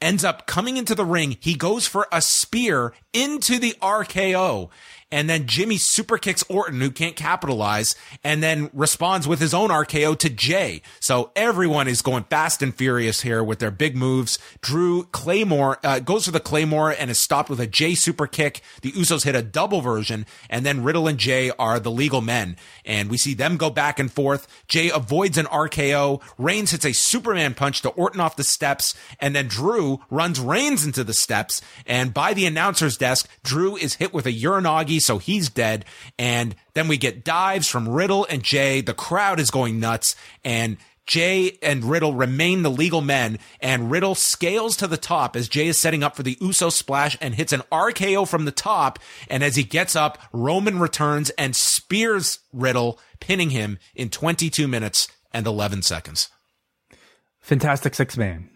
ends up coming into the ring. He goes for a spear into the RKO and then Jimmy super kicks Orton, who can't capitalize, and then responds with his own RKO to Jey. So everyone is going fast and furious here with their big moves. Drew Claymore uh, goes for the Claymore and is stopped with a Jey super kick. The Usos hit a double version, and then Riddle and Jey are the legal men, and we see them go back and forth. Jey avoids an RKO. Reigns hits a Superman punch to Orton off the steps, and then Drew runs Reigns into the steps. And by the announcer's desk, Drew is hit with a So he's dead. And then we get dives from Riddle and Jey. The crowd is going nuts. And Jey and Riddle remain the legal men, and Riddle scales to the top as Jey is setting up for the Uso splash and hits an RKO from the top. And as he gets up, Roman returns and spears Riddle, pinning him in 22 minutes and 11 seconds. Fantastic six man.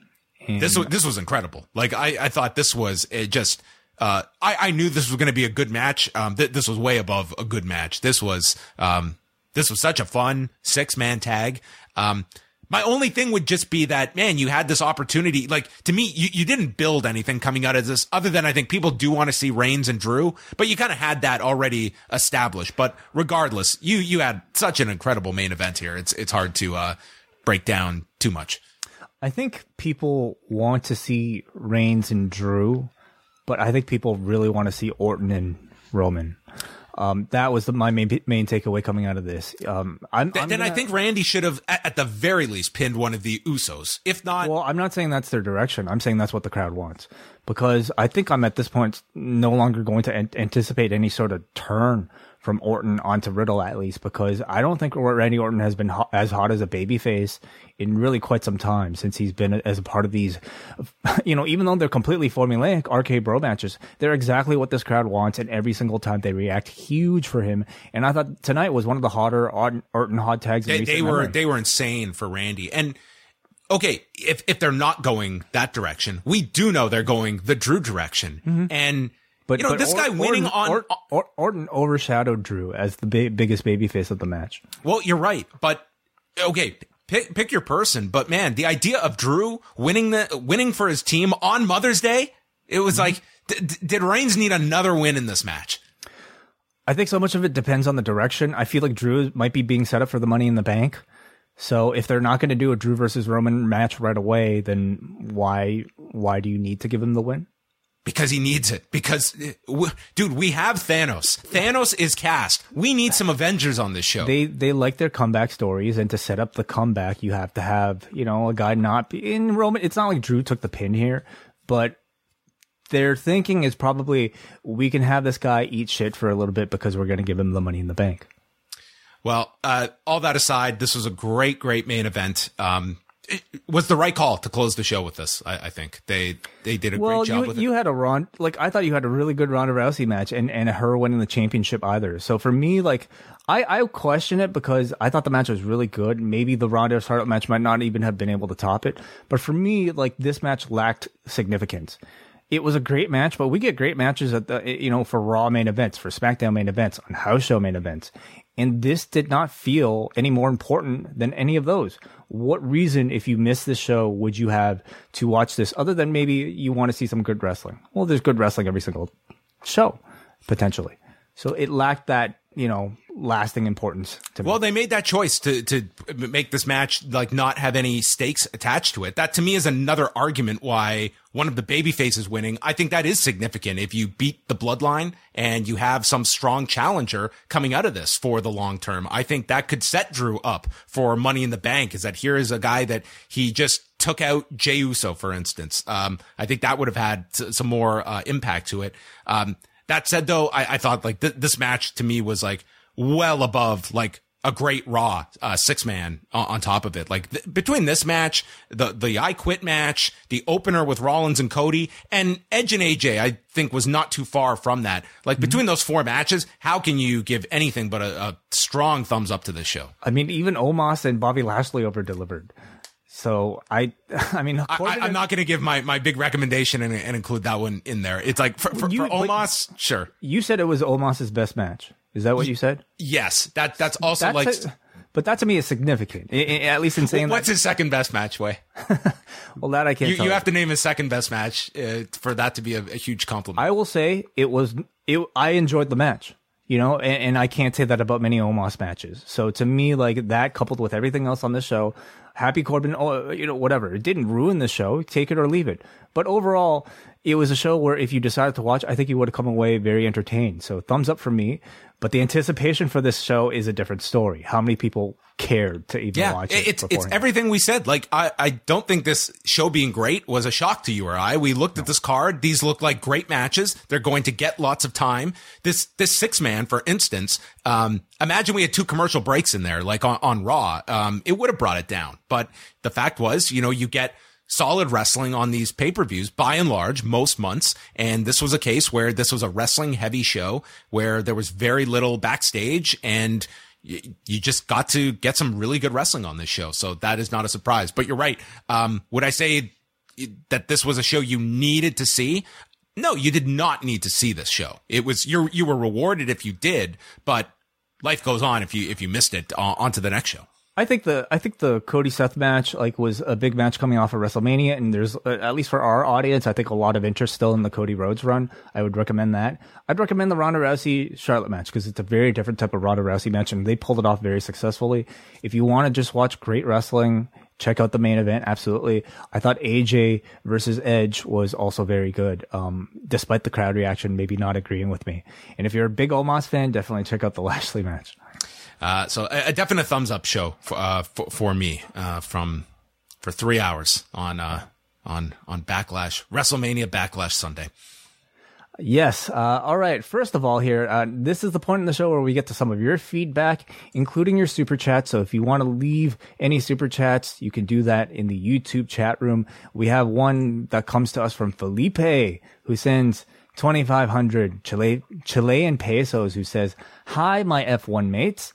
And this was this was incredible. Like I, I thought this was just. Uh, I, I knew this was going to be a good match. Um, th- this was way above a good match. This was, um, this was such a fun six man tag. Um, my only thing would just be that, man, you had this opportunity. Like to me, you, you didn't build anything coming out of this other than I think people do want to see Reigns and Drew, but you kind of had that already established. But regardless, you, you had such an incredible main event here. It's, it's hard to, uh, break down too much. I think people want to see Reigns and Drew, but I think people really want to see Orton and Roman. Um, that was the, my main main takeaway coming out of this. Um, I'm, then, I'm then gonna, I think Randy should have, at, at, the very least, pinned one of the Usos. If not, well, I'm not saying that's their direction. I'm saying that's what the crowd wants because I think I'm at this point no longer going to an- anticipate any sort of turn from Orton onto Riddle at least because I don't think Randy Orton has been hot, as hot as a babyface in really quite some time since he's been as a part of these, you know, even though they're completely formulaic RK Bro matches, they're exactly what this crowd wants, and every single time they react huge for him. And I thought tonight was one of the hotter Orton hot tags. They, they were they were insane for Randy and. Okay, if if they're not going that direction, we do know they're going the Drew direction, mm-hmm. and but you know, but this or, guy winning Orton, on or, Orton overshadowed Drew as the ba- biggest babyface of the match. Well, you're right, but okay, pick pick your person. But man, the idea of Drew winning the winning for his team on Mother's Day, it was mm-hmm. like, d- did Reigns need another win in this match? I think so much of it depends on the direction. I feel like Drew might be being set up for the Money in the Bank. So if they're not going to do a Drew versus Roman match right away, then why why do you need to give him the win? Because he needs it. Because, dude, we have Thanos. Thanos is cast. We need some Avengers on this show. They they like their comeback stories, and to set up the comeback, you have to have you know a guy not be, in Roman. It's not like Drew took the pin here, but their thinking is probably we can have this guy eat shit for a little bit because we're going to give him the money in the bank. Well, uh, all that aside, this was a great, great main event. Um, it was the right call to close the show with this. I, I think they they did a well, great job you, with it. You had a Ron like I thought you had a really good Ronda Rousey match and and her winning the championship either. So for me, like I I question it because I thought the match was really good. Maybe the Ronda Charlotte match might not even have been able to top it. But for me, like this match lacked significance. It was a great match, but we get great matches at the you know for Raw main events, for SmackDown main events, on house show main events, and this did not feel any more important than any of those. What reason, if you miss this show, would you have to watch this other than maybe you want to see some good wrestling? Well, there's good wrestling every single show, potentially. So it lacked that, you know, lasting importance to me. Well, they made that choice to to make this match like not have any stakes attached to it. That to me is another argument why one of the baby faces winning. I think that is significant if you beat the bloodline and you have some strong challenger coming out of this for the long term. I think that could set Drew up for money in the bank is that here is a guy that he just took out Jey Uso, for instance. Um, I think that would have had some more uh, impact to it. Um, that said, though, I, I thought like th- this match to me was like well above like a great Raw uh, six man on, on, top of it. Like th- between this match, the the I Quit match, the opener with Rollins and Cody, and Edge and AJ, I think was not too far from that. Like mm-hmm. between those four matches, how can you give anything but a, a strong thumbs up to this show? I mean, even Omos and Bobby Lashley over delivered. So I, I mean, I, am not going to give my, my big recommendation and, and, include that one in there. It's like for, for, you, for Omos, sure. You said it was Omos's best match. Is that what you said? Yes, that that's also that's like. A, but that to me is significant, at least in saying. What's that, his second best match? Way. well, that I can't. You, you have to name his second best match uh, for that to be a, a, huge compliment. I will say it was. It. I enjoyed the match. You know, and, and I can't say that about many Omos matches. So to me, like that coupled with everything else on this show, Happy Corbin, oh, you know, whatever. It didn't ruin the show. Take it or leave it. But overall, it was a show where if you decided to watch, I think you would have come away very entertained. So thumbs up for me. But the anticipation for this show is a different story. How many people cared to even yeah, watch it? It's it's everything we said. Like I, I don't think this show being great was a shock to you or I. We looked no. at this card. These look like great matches. They're going to get lots of time. This this six man, for instance, um, imagine we had two commercial breaks in there, like on, on Raw. Um, it would have brought it down. But the fact was, you know, you get solid wrestling on these pay per views by and large most months. And this was a case where this was a wrestling heavy show where there was very little backstage and you, just got to get some really good wrestling on this show. So that is not a surprise, but you're right. Um, would I say that this was a show you needed to see? No, you did not need to see this show. It was you you were rewarded if you did, but life goes on if you if you missed it uh, on to the next show. I think the I think the Cody Seth match like was a big match coming off of WrestleMania, and there's uh, at least for our audience, I think a lot of interest still in the Cody Rhodes run. I would recommend that. I'd recommend the Ronda Rousey Charlotte match because it's a very different type of Ronda Rousey match, and they pulled it off very successfully. If you want to just watch great wrestling, check out the main event. Absolutely, I thought AJ versus Edge was also very good, um, despite the crowd reaction maybe not agreeing with me. And if you're a big Omos fan, definitely check out the Lashley match. Uh, so a, a, definite thumbs up show for uh, for, for, me uh, from for three hours on uh, on on Backlash WrestleMania Backlash Sunday. Yes. Uh, all right. First of all, here, uh, this is the point in the show where we get to some of your feedback, including your super chat. So if you want to leave any super chats, you can do that in the YouTube chat room. We have one that comes to us from Felipe, who sends 2,500 Chile, Chilean pesos, who says, Hi, my F1 mates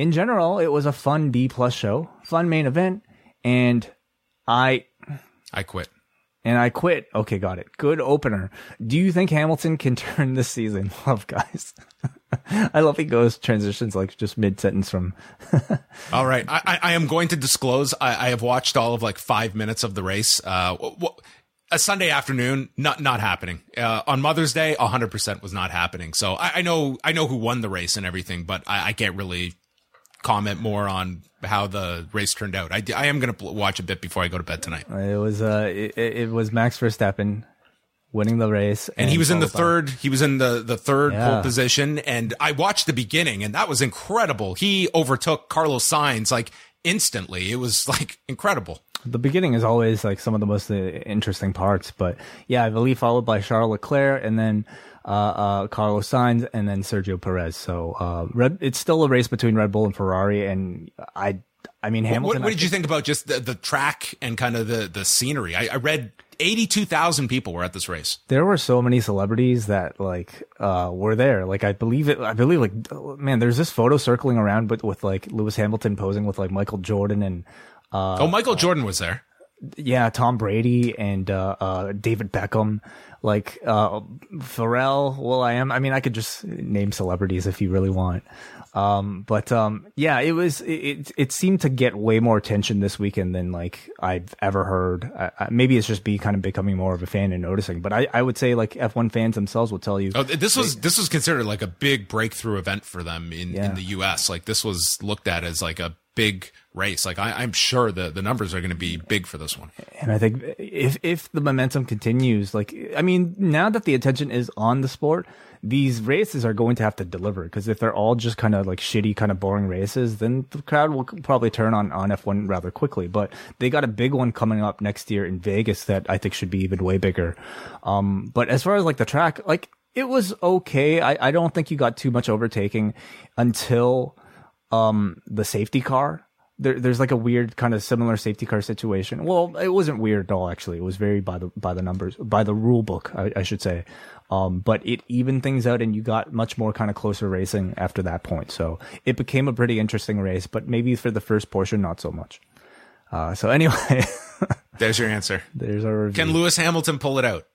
in general, it was a fun D plus show, fun main event, and I I quit. And I quit. Okay, got it. Good opener. Do you think Hamilton can turn this season? Love guys. I love he goes transitions like just mid sentence from. all right, I, I am going to disclose. I, I, have watched all of like five minutes of the race. Uh, a Sunday afternoon, not not happening. Uh, on Mother's Day, hundred percent was not happening. So I, I, know I know who won the race and everything, but I, I can't really comment more on how the race turned out. I, I am going to watch a bit before I go to bed tonight. It was uh, it, it was Max Verstappen winning the race, and, and he was in the third. He was in the the third yeah. pole position, and I watched the beginning, and that was incredible. He overtook Carlos Sainz like instantly. It was like incredible. The beginning is always like some of the most uh, interesting parts, but yeah, I believe followed by Charles Leclerc, and then Carlos Sainz, and then Sergio Perez. So uh, Red, it's still a race between Red Bull and Ferrari, and I, I mean Hamilton. What, what did you think about just the, the track and kind of the the scenery? I, I read 82,000 people were at this race. There were so many celebrities that like uh were there. Like I believe it I believe like man there's this photo circling around but with like Lewis Hamilton posing with like Michael Jordan and uh Oh, Michael Jordan was there. Yeah, Tom Brady and uh uh David Beckham like uh Pharrell, will.i.am. I mean, I could just name celebrities if you really want. Um, but um, yeah, it was it, it seemed to get way more attention this weekend than like I've ever heard. Uh, maybe it's just me kind of becoming more of a fan and noticing. But I, I would say like F1 fans themselves will tell you. Oh, this was they, this was considered like a big breakthrough event for them in yeah. in the U.S. Like this was looked at as like a big race. Like I, am sure the the numbers are going to be big for this one. And I think if if the momentum continues, like I mean, now that the attention is on the sport, these races are going to have to deliver because if they're all just kind of like shitty, kind of boring races, then the crowd will probably turn on on F1 rather quickly. But they got a big one coming up next year in Vegas that I think should be even way bigger. Um, but as far as like the track, like it was okay. I, I don't think you got too much overtaking until um, the safety car. There, there's like a weird kind of similar safety car situation. Well, it wasn't weird at all. Actually, it was very by the by the numbers, by the rule book, I, I should say. Um, but it evened things out, and you got much more kind of closer racing after that point. So it became a pretty interesting race, but maybe for the first portion, not so much. Uh, so anyway, there's your answer. There's our review. Can Lewis Hamilton pull it out?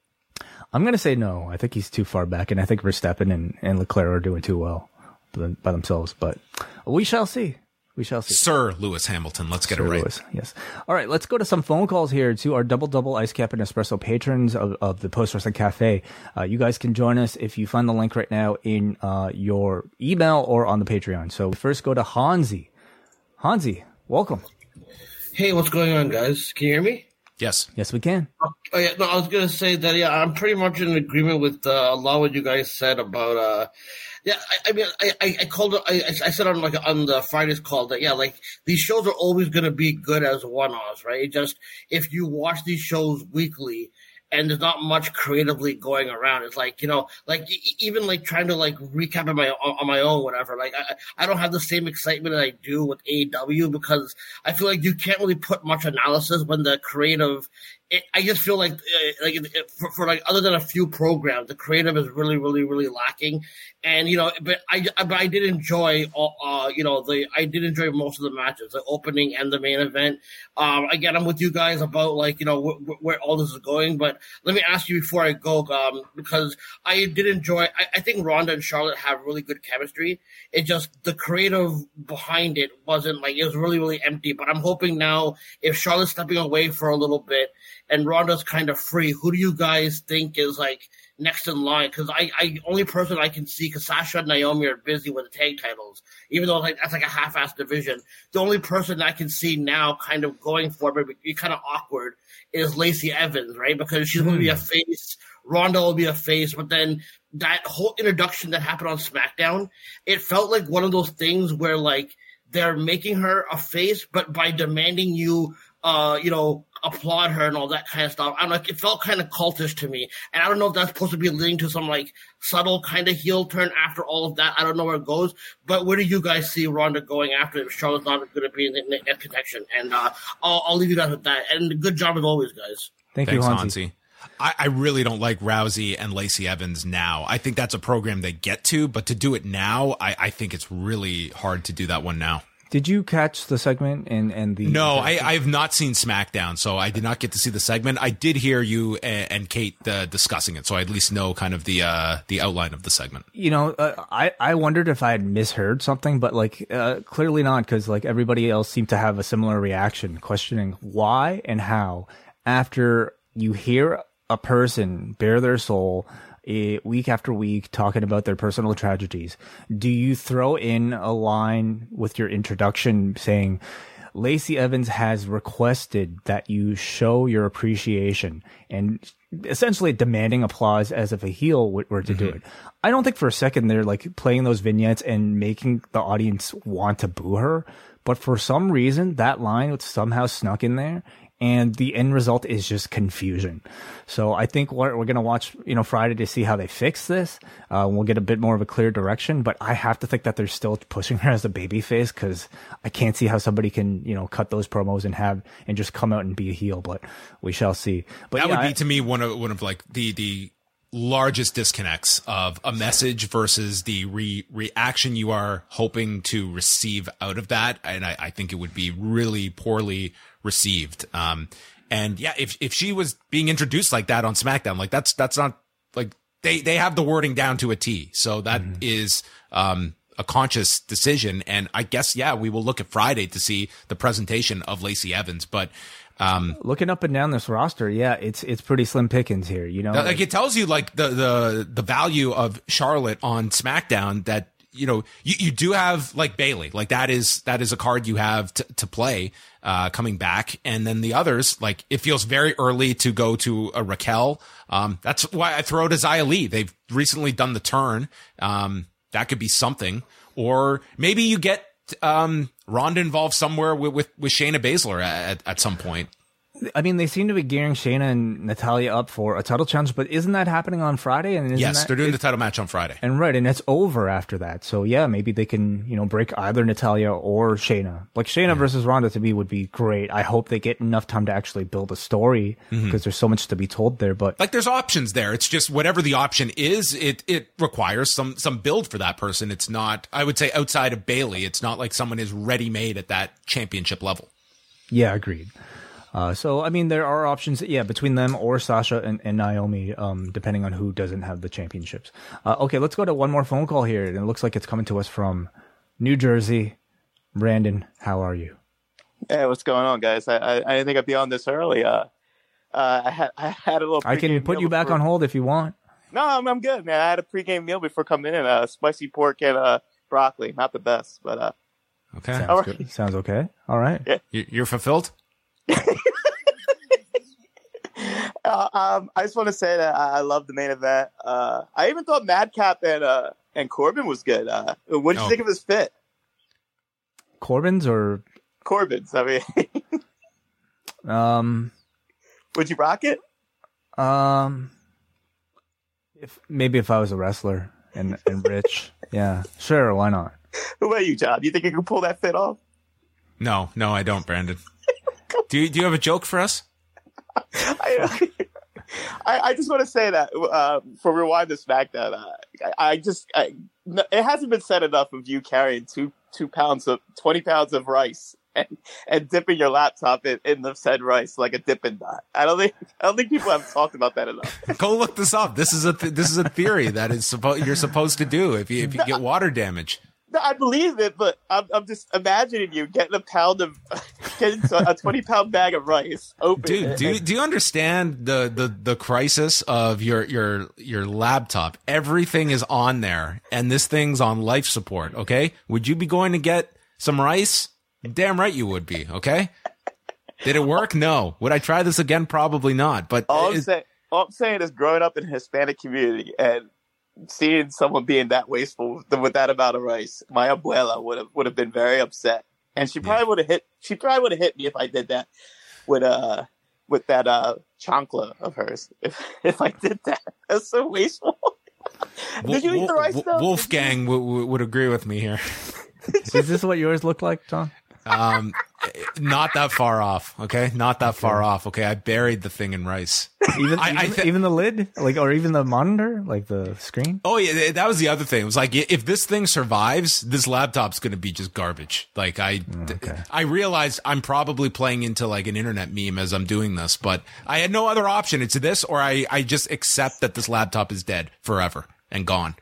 I'm gonna say no. I think he's too far back, and I think Verstappen and, and Leclerc are doing too well by themselves. But we shall see. We shall see. Sir Lewis Hamilton. Let's get Sir it right. Lewis, yes. All right. Let's go to some phone calls here to our double double ice cap and espresso patrons of, of the Post Wrestling Cafe. Uh, you guys can join us if you find the link right now in uh, your email or on the Patreon. So first go to Hansi. Hansi, welcome. Hey, what's going on, guys? Can you hear me? Yes. Yes, we can. Oh, yeah. No, I was gonna say that. Yeah, I'm pretty much in agreement with uh, a lot of what you guys said about uh, yeah, I, I mean, I, I, called it. I, I said on like on the Friday's call that yeah, like these shows are always going to be good as one-offs, right? It just if you watch these shows weekly and there's not much creatively going around. It's like you know, like even like trying to like recap on my on my own, whatever. Like I, I don't have the same excitement that I do with AEW because I feel like you can't really put much analysis when the creative it, I just feel like uh, like it, for, for, like other than a few programs, the creative is really, really, really lacking. And you know, but I but I did enjoy all, uh, you know the I did enjoy most of the matches, the opening and the main event. Um, again, I'm with you guys about like you know wh- where all this is going. But let me ask you before I go, um, because I did enjoy. I, I think Ronda and Charlotte have really good chemistry. It just the creative behind it wasn't like it was really, really empty. But I'm hoping now if Charlotte's stepping away for a little bit and Ronda's kind of free. Who do you guys think is like next in line? Because I, I only person I can see because Sasha and Naomi are busy with the tag titles, even though like that's like a half-ass division. The only person I can see now kind of going for it, but be kind of awkward, is Lacey Evans, right? Because she's mm. going to be a hmm. face. Ronda will be a face, but then that whole introduction that happened on SmackDown, it felt like one of those things where like they're making her a face, but by demanding you, uh, you know, applaud her and all that kind of stuff. I'm like, it felt kind of cultish to me, and I don't know if that's supposed to be leading to some like subtle kind of heel turn after all of that. I don't know where it goes, but where do you guys see Ronda going after if Charlotte's not going to be in, in, in contention? And uh, I'll, I'll, leave you guys with that. And good job as always, guys. Thank Thanks, you, Hansi. I, I, really don't like Rousey and Lacey Evans now. I think that's a program they get to, but to do it now, I, I think it's really hard to do that one now. Did you catch the segment and and the? No, I, I have not seen SmackDown, so I did not get to see the segment. I did hear you and, and Kate uh, discussing it, so I at least know kind of the uh, the outline of the segment. You know, uh, I I wondered if I had misheard something, but like uh, clearly not, because like everybody else seemed to have a similar reaction, questioning why and how after you hear a person bare their soul week after week talking about their personal tragedies, do you throw in a line with your introduction saying, Lacey Evans has requested that you show your appreciation and essentially demanding applause as if a heel were to mm-hmm. do it. I don't think for a second they're like playing those vignettes and making the audience want to boo her. But for some reason, that line was somehow snuck in there and the end result is just confusion. So I think we're, we're going to watch, you know, Friday to see how they fix this. Uh, we'll get a bit more of a clear direction, but I have to think that they're still pushing her as a baby face because I can't see how somebody can, you know, cut those promos and have and just come out and be a heel. But we shall see. But that yeah, would be I, to me one of one of like the the largest disconnects of a message versus the re- reaction you are hoping to receive out of that. And I, I think it would be really poorly received. Um, and yeah, if, if she was being introduced like that on SmackDown, like that's, that's not like they, they have the wording down to a T. So that mm-hmm. is, um, a conscious decision. And I guess, yeah, we will look at Friday to see the presentation of Lacey Evans, but, um, looking up and down this roster, yeah, it's it's pretty slim pickings here. You know, like it tells you like the the the value of Charlotte on SmackDown that you know, you, you do have like Bayley, like that is, that is a card you have to, to play, uh, coming back. And then the others, like it feels very early to go to a Raquel. Um, that's why I throw to Xia Li. They've recently done the turn. Um, that could be something. Or maybe you get, um, Ronda involved somewhere with, with, with Shayna Baszler at, at some point. I mean, they seem to be gearing Shayna and Natalya up for a title challenge, but isn't that happening on Friday? And yes, that, they're doing the title match on Friday, and right, and it's over after that. So yeah, maybe they can you know break either Natalya or Shayna. Like Shayna versus Ronda to me would be great. I hope they get enough time to actually build a story because mm-hmm. there's so much to be told there. But like, there's options there. It's just whatever the option is, it it requires some some build for that person. It's not, I would say, outside of Bayley, it's not like someone is ready made at that championship level. Yeah, agreed. Uh, so I mean, there are options, yeah, between them or Sasha and, and Naomi, um, depending on who doesn't have the championships. Uh, okay, let's go to one more phone call here, and it looks like it's coming to us from New Jersey. Brandon, how are you? Hey, what's going on, guys? I I, I didn't think I'd be on this early. Uh, uh, I had I had a little. I can put you back on hold if you want. No, I'm, I'm good, man. I had a pregame meal before coming in, uh, spicy pork and uh, broccoli. Not the best, but uh. Okay, sounds, right. sounds okay. All right. Yeah. You're fulfilled. uh, um, I just want to say that I, I love the main event. Uh, I even thought Madcap and uh, and Corbin was good. Uh, what did you oh. think of his fit? Corbin's or Corbin's? I mean, um, would you rock it? Um, if maybe if I was a wrestler and and rich, yeah, sure, why not? Who about you, John? Do you think you can pull that fit off? No, no, I don't, Brandon. do you, do you have a joke for us? I, I, I just want to say that uh, for rewind to SmackDown, uh, I, I just I, it hasn't been said enough of you carrying two two pounds of twenty pounds of rice and, and dipping your laptop in, in the said rice like a dipping dot. I don't think I don't think people have talked about that enough. Go look this up. This is a th- this is a theory that is supposed you're supposed to do if you if you get water damage. No, I believe it, but I'm, I'm just imagining you getting a pound of getting a twenty pound bag of rice open. Dude, do you, do you understand the, the the crisis of your your your laptop? Everything is on there, and this thing's on life support. Okay, would you be going to get some rice? Damn right you would be. Okay. Did it work? No. Would I try this again? Probably not. But all I'm it- saying, all I'm saying is growing up in a Hispanic community and seeing someone being that wasteful with, with that amount of rice, my abuela would have would have been very upset, and she probably would have hit. She probably would have hit me if I did that with uh with that uh chancla of hers. If if I did that, that's so wasteful. did you eat the rice? Wolf- though? Wolfgang w- w- would agree with me here. Is this what yours look like, John? Um, not that far off. Okay, not that far off. Okay, I buried the thing in rice. Even I- I even, even the lid, like, or even the monitor, like the screen. Oh yeah, that was the other thing. It was like if this thing survives, this laptop's going to be just garbage. Like I, mm, okay. I realized I'm probably playing into like an internet meme as I'm doing this, but I had no other option. It's this, or I, I just accept that this laptop is dead forever and gone.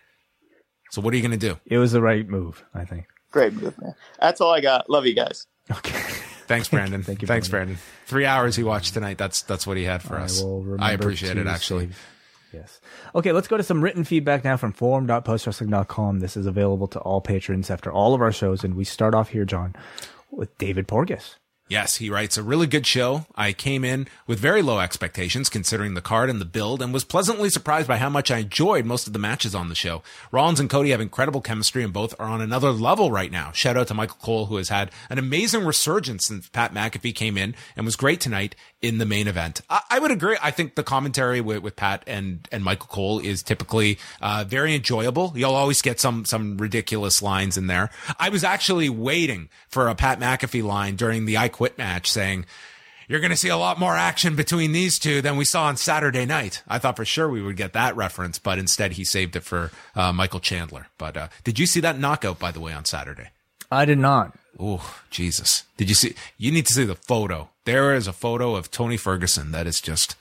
So what are you going to do? It was the right move, I think. Great move, man. That's all I got. Love you guys. Okay. Thanks, Brandon. Thank you, Thanks, Brandon. Brandon. Three hours he watched tonight. That's that's what he had for us. I will I appreciate it actually. save- Yes. Okay, let's go to some written feedback now from forum.postwrestling.com. This is available to all patrons after all of our shows, and we start off here, John, with David Porges. Yes, he writes a really good show. I came in with very low expectations considering the card and the build and was pleasantly surprised by how much I enjoyed most of the matches on the show. Rollins and Cody have incredible chemistry and both are on another level right now. Shout out to Michael Cole who has had an amazing resurgence since Pat McAfee came in and was great tonight in the main event. I, I would agree. I think the commentary with, with Pat and, and Michael Cole is typically uh, very enjoyable. You'll always get some some ridiculous lines in there. I was actually waiting for a Pat McAfee line during the I Quit match saying, you're going to see a lot more action between these two than we saw on Saturday night. I thought for sure we would get that reference, but instead he saved it for uh, Michael Chandler. But uh, did you see that knockout, by the way, on Saturday? I did not. Oh, Jesus. Did you see? You need to see the photo. There is a photo of Tony Ferguson that is just,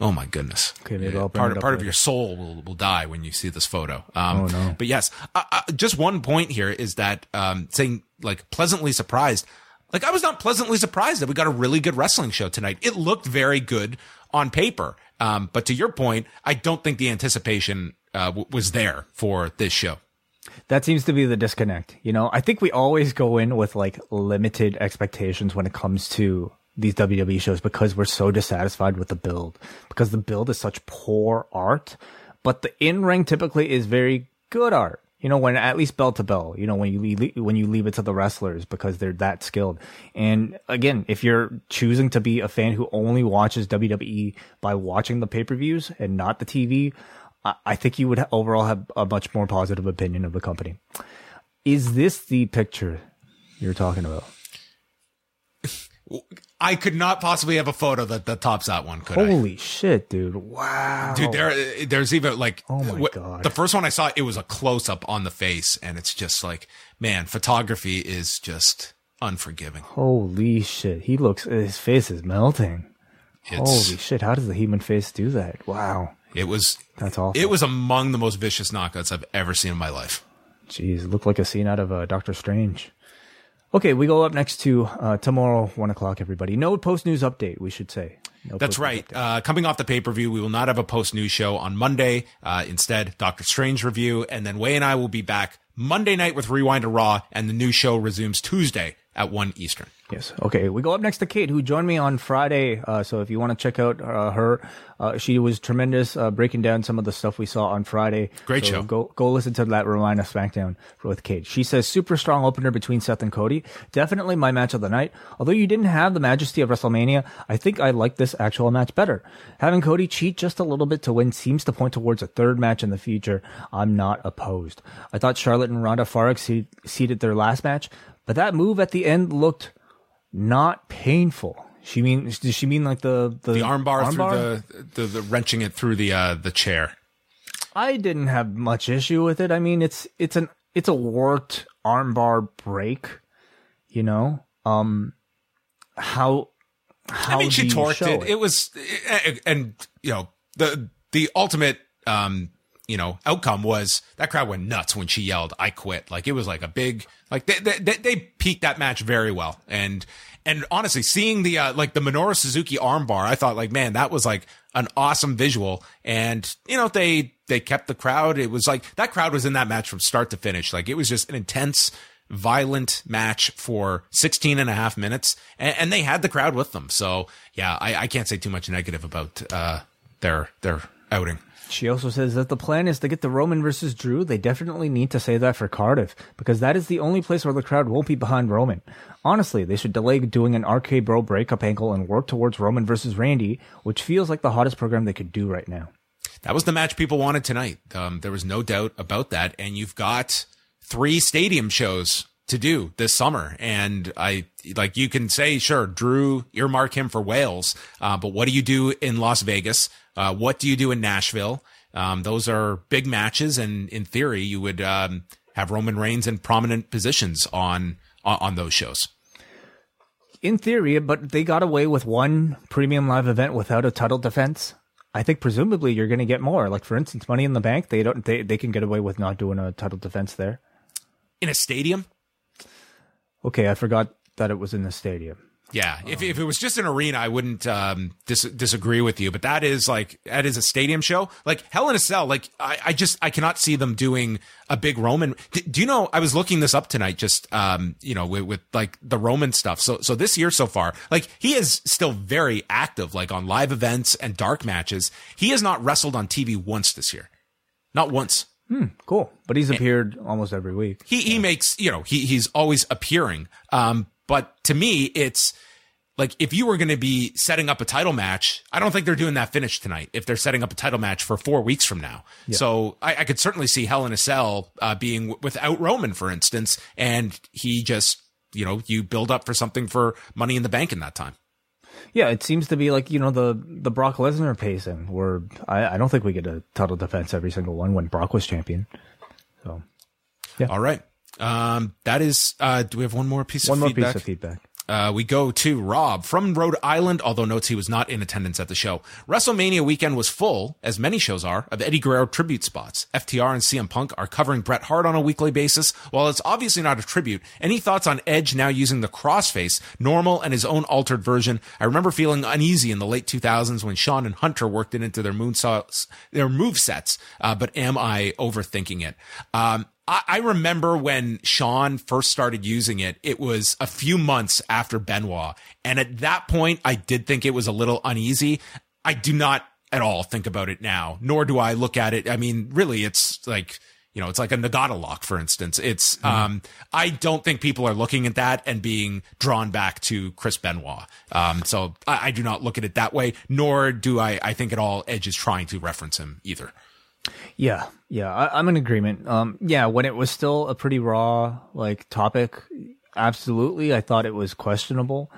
oh my goodness. Okay, maybe I'll part part of your soul will, will die when you see this photo. Um, Oh, no. But yes, uh, uh, just one point here is that um, saying like pleasantly surprised. Like I was not pleasantly surprised that we got a really good wrestling show tonight. It looked very good on paper. Um, but to your point, I don't think the anticipation uh, w- was there for this show. That seems to be the disconnect. You know, I think we always go in with like limited expectations when it comes to these WWE shows because we're so dissatisfied with the build because the build is such poor art, but the in ring typically is very good art. You know, when at least bell to bell, you know, when you when you leave it to the wrestlers because they're that skilled. And again, if you're choosing to be a fan who only watches WWE by watching the pay-per-views and not the TV, I, I think you would overall have a much more positive opinion of the company. Is this the picture you're talking about? I could not possibly have a photo that, that tops that one, could I? Holy shit, dude! Wow, Dude, there, there's even like, Oh my wh- God. the first one I saw, it was a close up on the face, and it's just like, man, photography is just unforgiving. Holy shit! He looks. His face is melting. It's, Holy shit! How does the human face do that? Wow, it was, that's awful. it was among the most vicious knockouts I've ever seen in my life. Jeez, it looked like a scene out of uh, Doctor Strange. Okay, we go up next to uh, tomorrow, one o'clock. Everybody, no post news update. We should say. No That's right. Uh, coming off the pay per view, we will not have a post news show on Monday. Uh, instead, Doctor Strange review, and then Wai and I will be back Monday night with Rewind to Raw, and the new show resumes Tuesday at 1 Eastern. Yes. Okay. We go up next to Kate, who joined me on Friday. Uh, so if you want to check out uh, her, uh, she was tremendous uh, breaking down some of the stuff we saw on Friday. Great So show. Go go listen to that of SmackDown with Kate. She says super strong opener between Seth and Cody. Definitely my match of the night. Although you didn't have the majesty of WrestleMania, I think I like this actual match better. Having Cody cheat just a little bit to win seems to point towards a third match in the future. I'm not opposed. I thought Charlotte and Ronda far exceed- exceeded their last match, but that move at the end looked not painful. She mean does she mean like the the, The armbar, through the, the the wrenching it through the uh, the chair. I didn't have much issue with it. I mean, it's it's an it's a warped armbar break, you know. Um, how how I mean, she torqued show it. it. was, and you know, the the ultimate, um, you know, outcome was that crowd went nuts when she yelled, "I quit!" Like it was like a big, like they they, they peaked that match very well, and and honestly, seeing the uh, like the Minoru Suzuki armbar, I thought like, man, that was like an awesome visual, and you know, they they kept the crowd. It was like that crowd was in that match from start to finish. Like it was just an intense violent match for 16 and a half minutes and, and they had the crowd with them so yeah i, I can't say too much negative about uh, their their outing She also says that the plan is to get the Roman versus Drew. They definitely need to say that for Cardiff because that is the only place where the crowd won't be behind Roman. Honestly, they should delay doing an RK Bro breakup angle and work towards Roman versus Randy, which feels like the hottest program they could do right now. that was the match people wanted tonight um, there was no doubt about that and you've got three stadium shows to do this summer and i like you can say sure drew earmark him for wales uh, but what do you do in las vegas uh, what do you do in nashville um, those are big matches and in theory you would um, have roman reigns in prominent positions on on, on those shows In theory, but they got away with one premium live event without a title defense. I think presumably you're going to get more. Like for instance, Money in the Bank, they don't they, they can get away with not doing a title defense there. in a stadium Okay, I forgot that it was in the stadium. Yeah, if, if it was just an arena, I wouldn't um, dis- disagree with you. But that is like that is a stadium show. Like Hell in a Cell. Like I, I just I cannot see them doing a big Roman. D- do you know? I was looking this up tonight. Just um, you know, with, with like the Roman stuff. So so this year so far, like he is still very active, like on live events and dark matches. He has not wrestled on TV once this year, not once. Cool, but he's appeared almost every week. he he makes you know he he's always appearing um but to me it's like if you were going to be setting up a title match i don't think they're doing that finish tonight if they're setting up a title match for four weeks from now so I, I could certainly see hell in a cell uh, being w- without roman for instance and he just you know you build up for something for money in the bank in that time Yeah, it seems to be like you know the the Brock Lesnar pacing, where I, I don't think we get a title defense every single one when Brock was champion. So yeah. all right um that is uh do we have one more piece of feedback? one of more feedback piece of feedback. Uh, we go to Rob from Rhode Island, although notes he was not in attendance at the show. WrestleMania weekend was full, as many shows are, of Eddie Guerrero tribute spots. FTR and CM Punk are covering Bret Hart on a weekly basis. While it's obviously not a tribute, any thoughts on Edge now using the crossface, normal and his own altered version? I remember feeling uneasy in the late 2000s when Shawn and Hunter worked it into their moonsaults, their move sets. Uh, but am I overthinking it? Um, I, I remember when Shawn first started using it, it was a few months after Benoit. And at that point, I did think it was a little uneasy. I do not at all think about it now, nor do I look at it. I mean, really, it's like, you know, it's like a Nagata lock, for instance. It's, um, I don't think people are looking at that and being drawn back to Chris Benoit. Um, so I, I do not look at it that way, nor do I, I think at all Edge is trying to reference him either. Yeah, yeah, I, I'm in agreement. Um, yeah, when it was still a pretty raw like topic, absolutely, I thought it was questionable.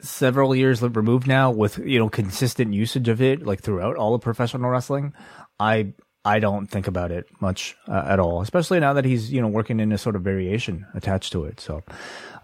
Several years removed now, with you know consistent usage of it, like throughout all of professional wrestling, I I don't think about it much uh, at all. Especially now that he's you know working in a sort of variation attached to it. So,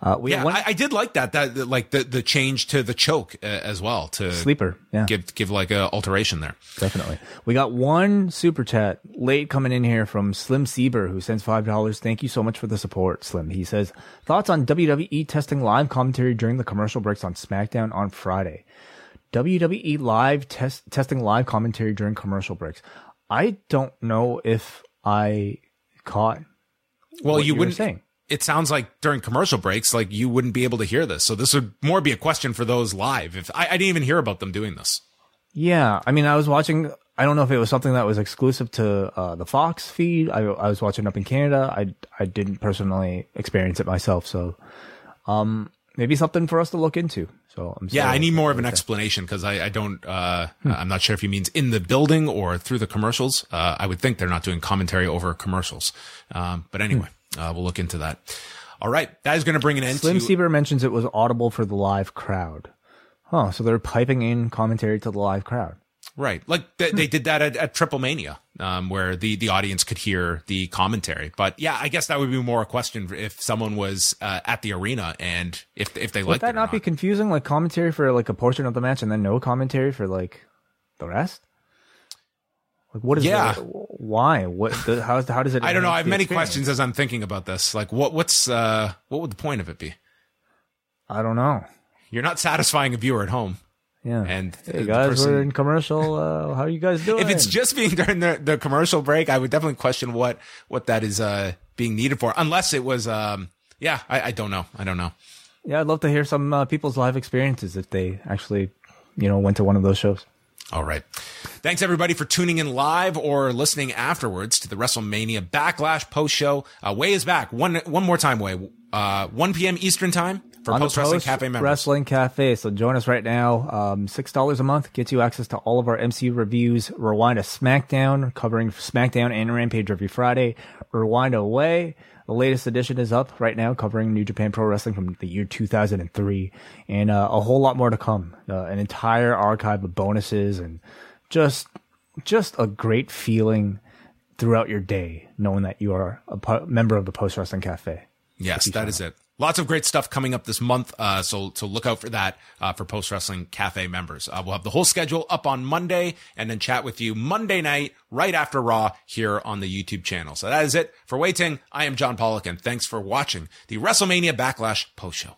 uh, we Yeah, one, I, I did like that. That like the the change to the choke uh, as well to sleeper. Yeah, give give like a alteration there. Definitely. We got one super chat late coming in here from Slim Sieber, who sends five dollars. Thank you so much for the support, Slim. He says thoughts on WWE testing live commentary during the commercial breaks on SmackDown on Friday. WWE live test testing live commentary during commercial breaks. I don't know if I caught Well, you were wouldn't. saying. it sounds like during commercial breaks, like you wouldn't be able to hear this. So this would more be a question for those live. If I, I didn't even hear about them doing this. Yeah, I mean, I was watching. I don't know if it was something that was exclusive to uh, the Fox feed. I, I was watching up in Canada. I I didn't personally experience it myself, so um, maybe something for us to look into. So I'm Yeah, I need more of an explanation because I, I don't, uh, I'm not sure if he means in the building or through the commercials. Uh, I would think they're not doing commentary over commercials. Um, but anyway, uh, we'll look into that. All right. That is going to bring an end Slim to. Sieber mentions it was audible for the live crowd. Huh? So they're piping in commentary to the live crowd. Right. Like th- they did that at, at Triple Mania, um, where the, the audience could hear the commentary. But yeah, I guess that would be more a question if someone was uh, at the arena and if if they Would liked that or not be confusing? Like commentary for like a portion of the match and then no commentary for like the rest? Like what is Yeah. the- why? What? The, how, how does it? I don't know. I have many experience? questions as I'm thinking about this. Like, what what's uh, what would the point of it be? I don't know. You're not satisfying a viewer at home. Yeah. And hey the guys, person- we're in commercial. Uh, how are you guys doing? If it's just being during the, the commercial break, I would definitely question what what that is uh, being needed for. Unless it was, um, yeah, I, I don't know. I don't know. yeah, I'd love to hear some uh, people's live experiences if they actually, you know, went to one of those shows. All right. Thanks everybody for tuning in live or listening afterwards to the WrestleMania Backlash post show. Uh, Wai is back one one more time. Wai uh, 1 p.m. Eastern time for On the Post Wrestling Cafe members. Wrestling Cafe. So join us right now. Um, Six dollars a month gets you access to all of our MCU reviews. Rewind a SmackDown covering SmackDown and Rampage every Friday. Rewind away. The latest edition is up right now, covering New Japan Pro Wrestling from the year 2003, and uh, a whole lot more to come. Uh, an entire archive of bonuses and just just a great feeling throughout your day, knowing that you are a po- member of the Post Wrestling Cafe. Yes, that is it. Lots of great stuff coming up this month. Uh, so, so look out for that, uh, for Post Wrestling Cafe members. Uh, we'll have the whole schedule up on Monday and then chat with you Monday night, right after Raw here on the YouTube channel. So that is it for Wai Ting. I am John Pollock and thanks for watching the WrestleMania Backlash post show.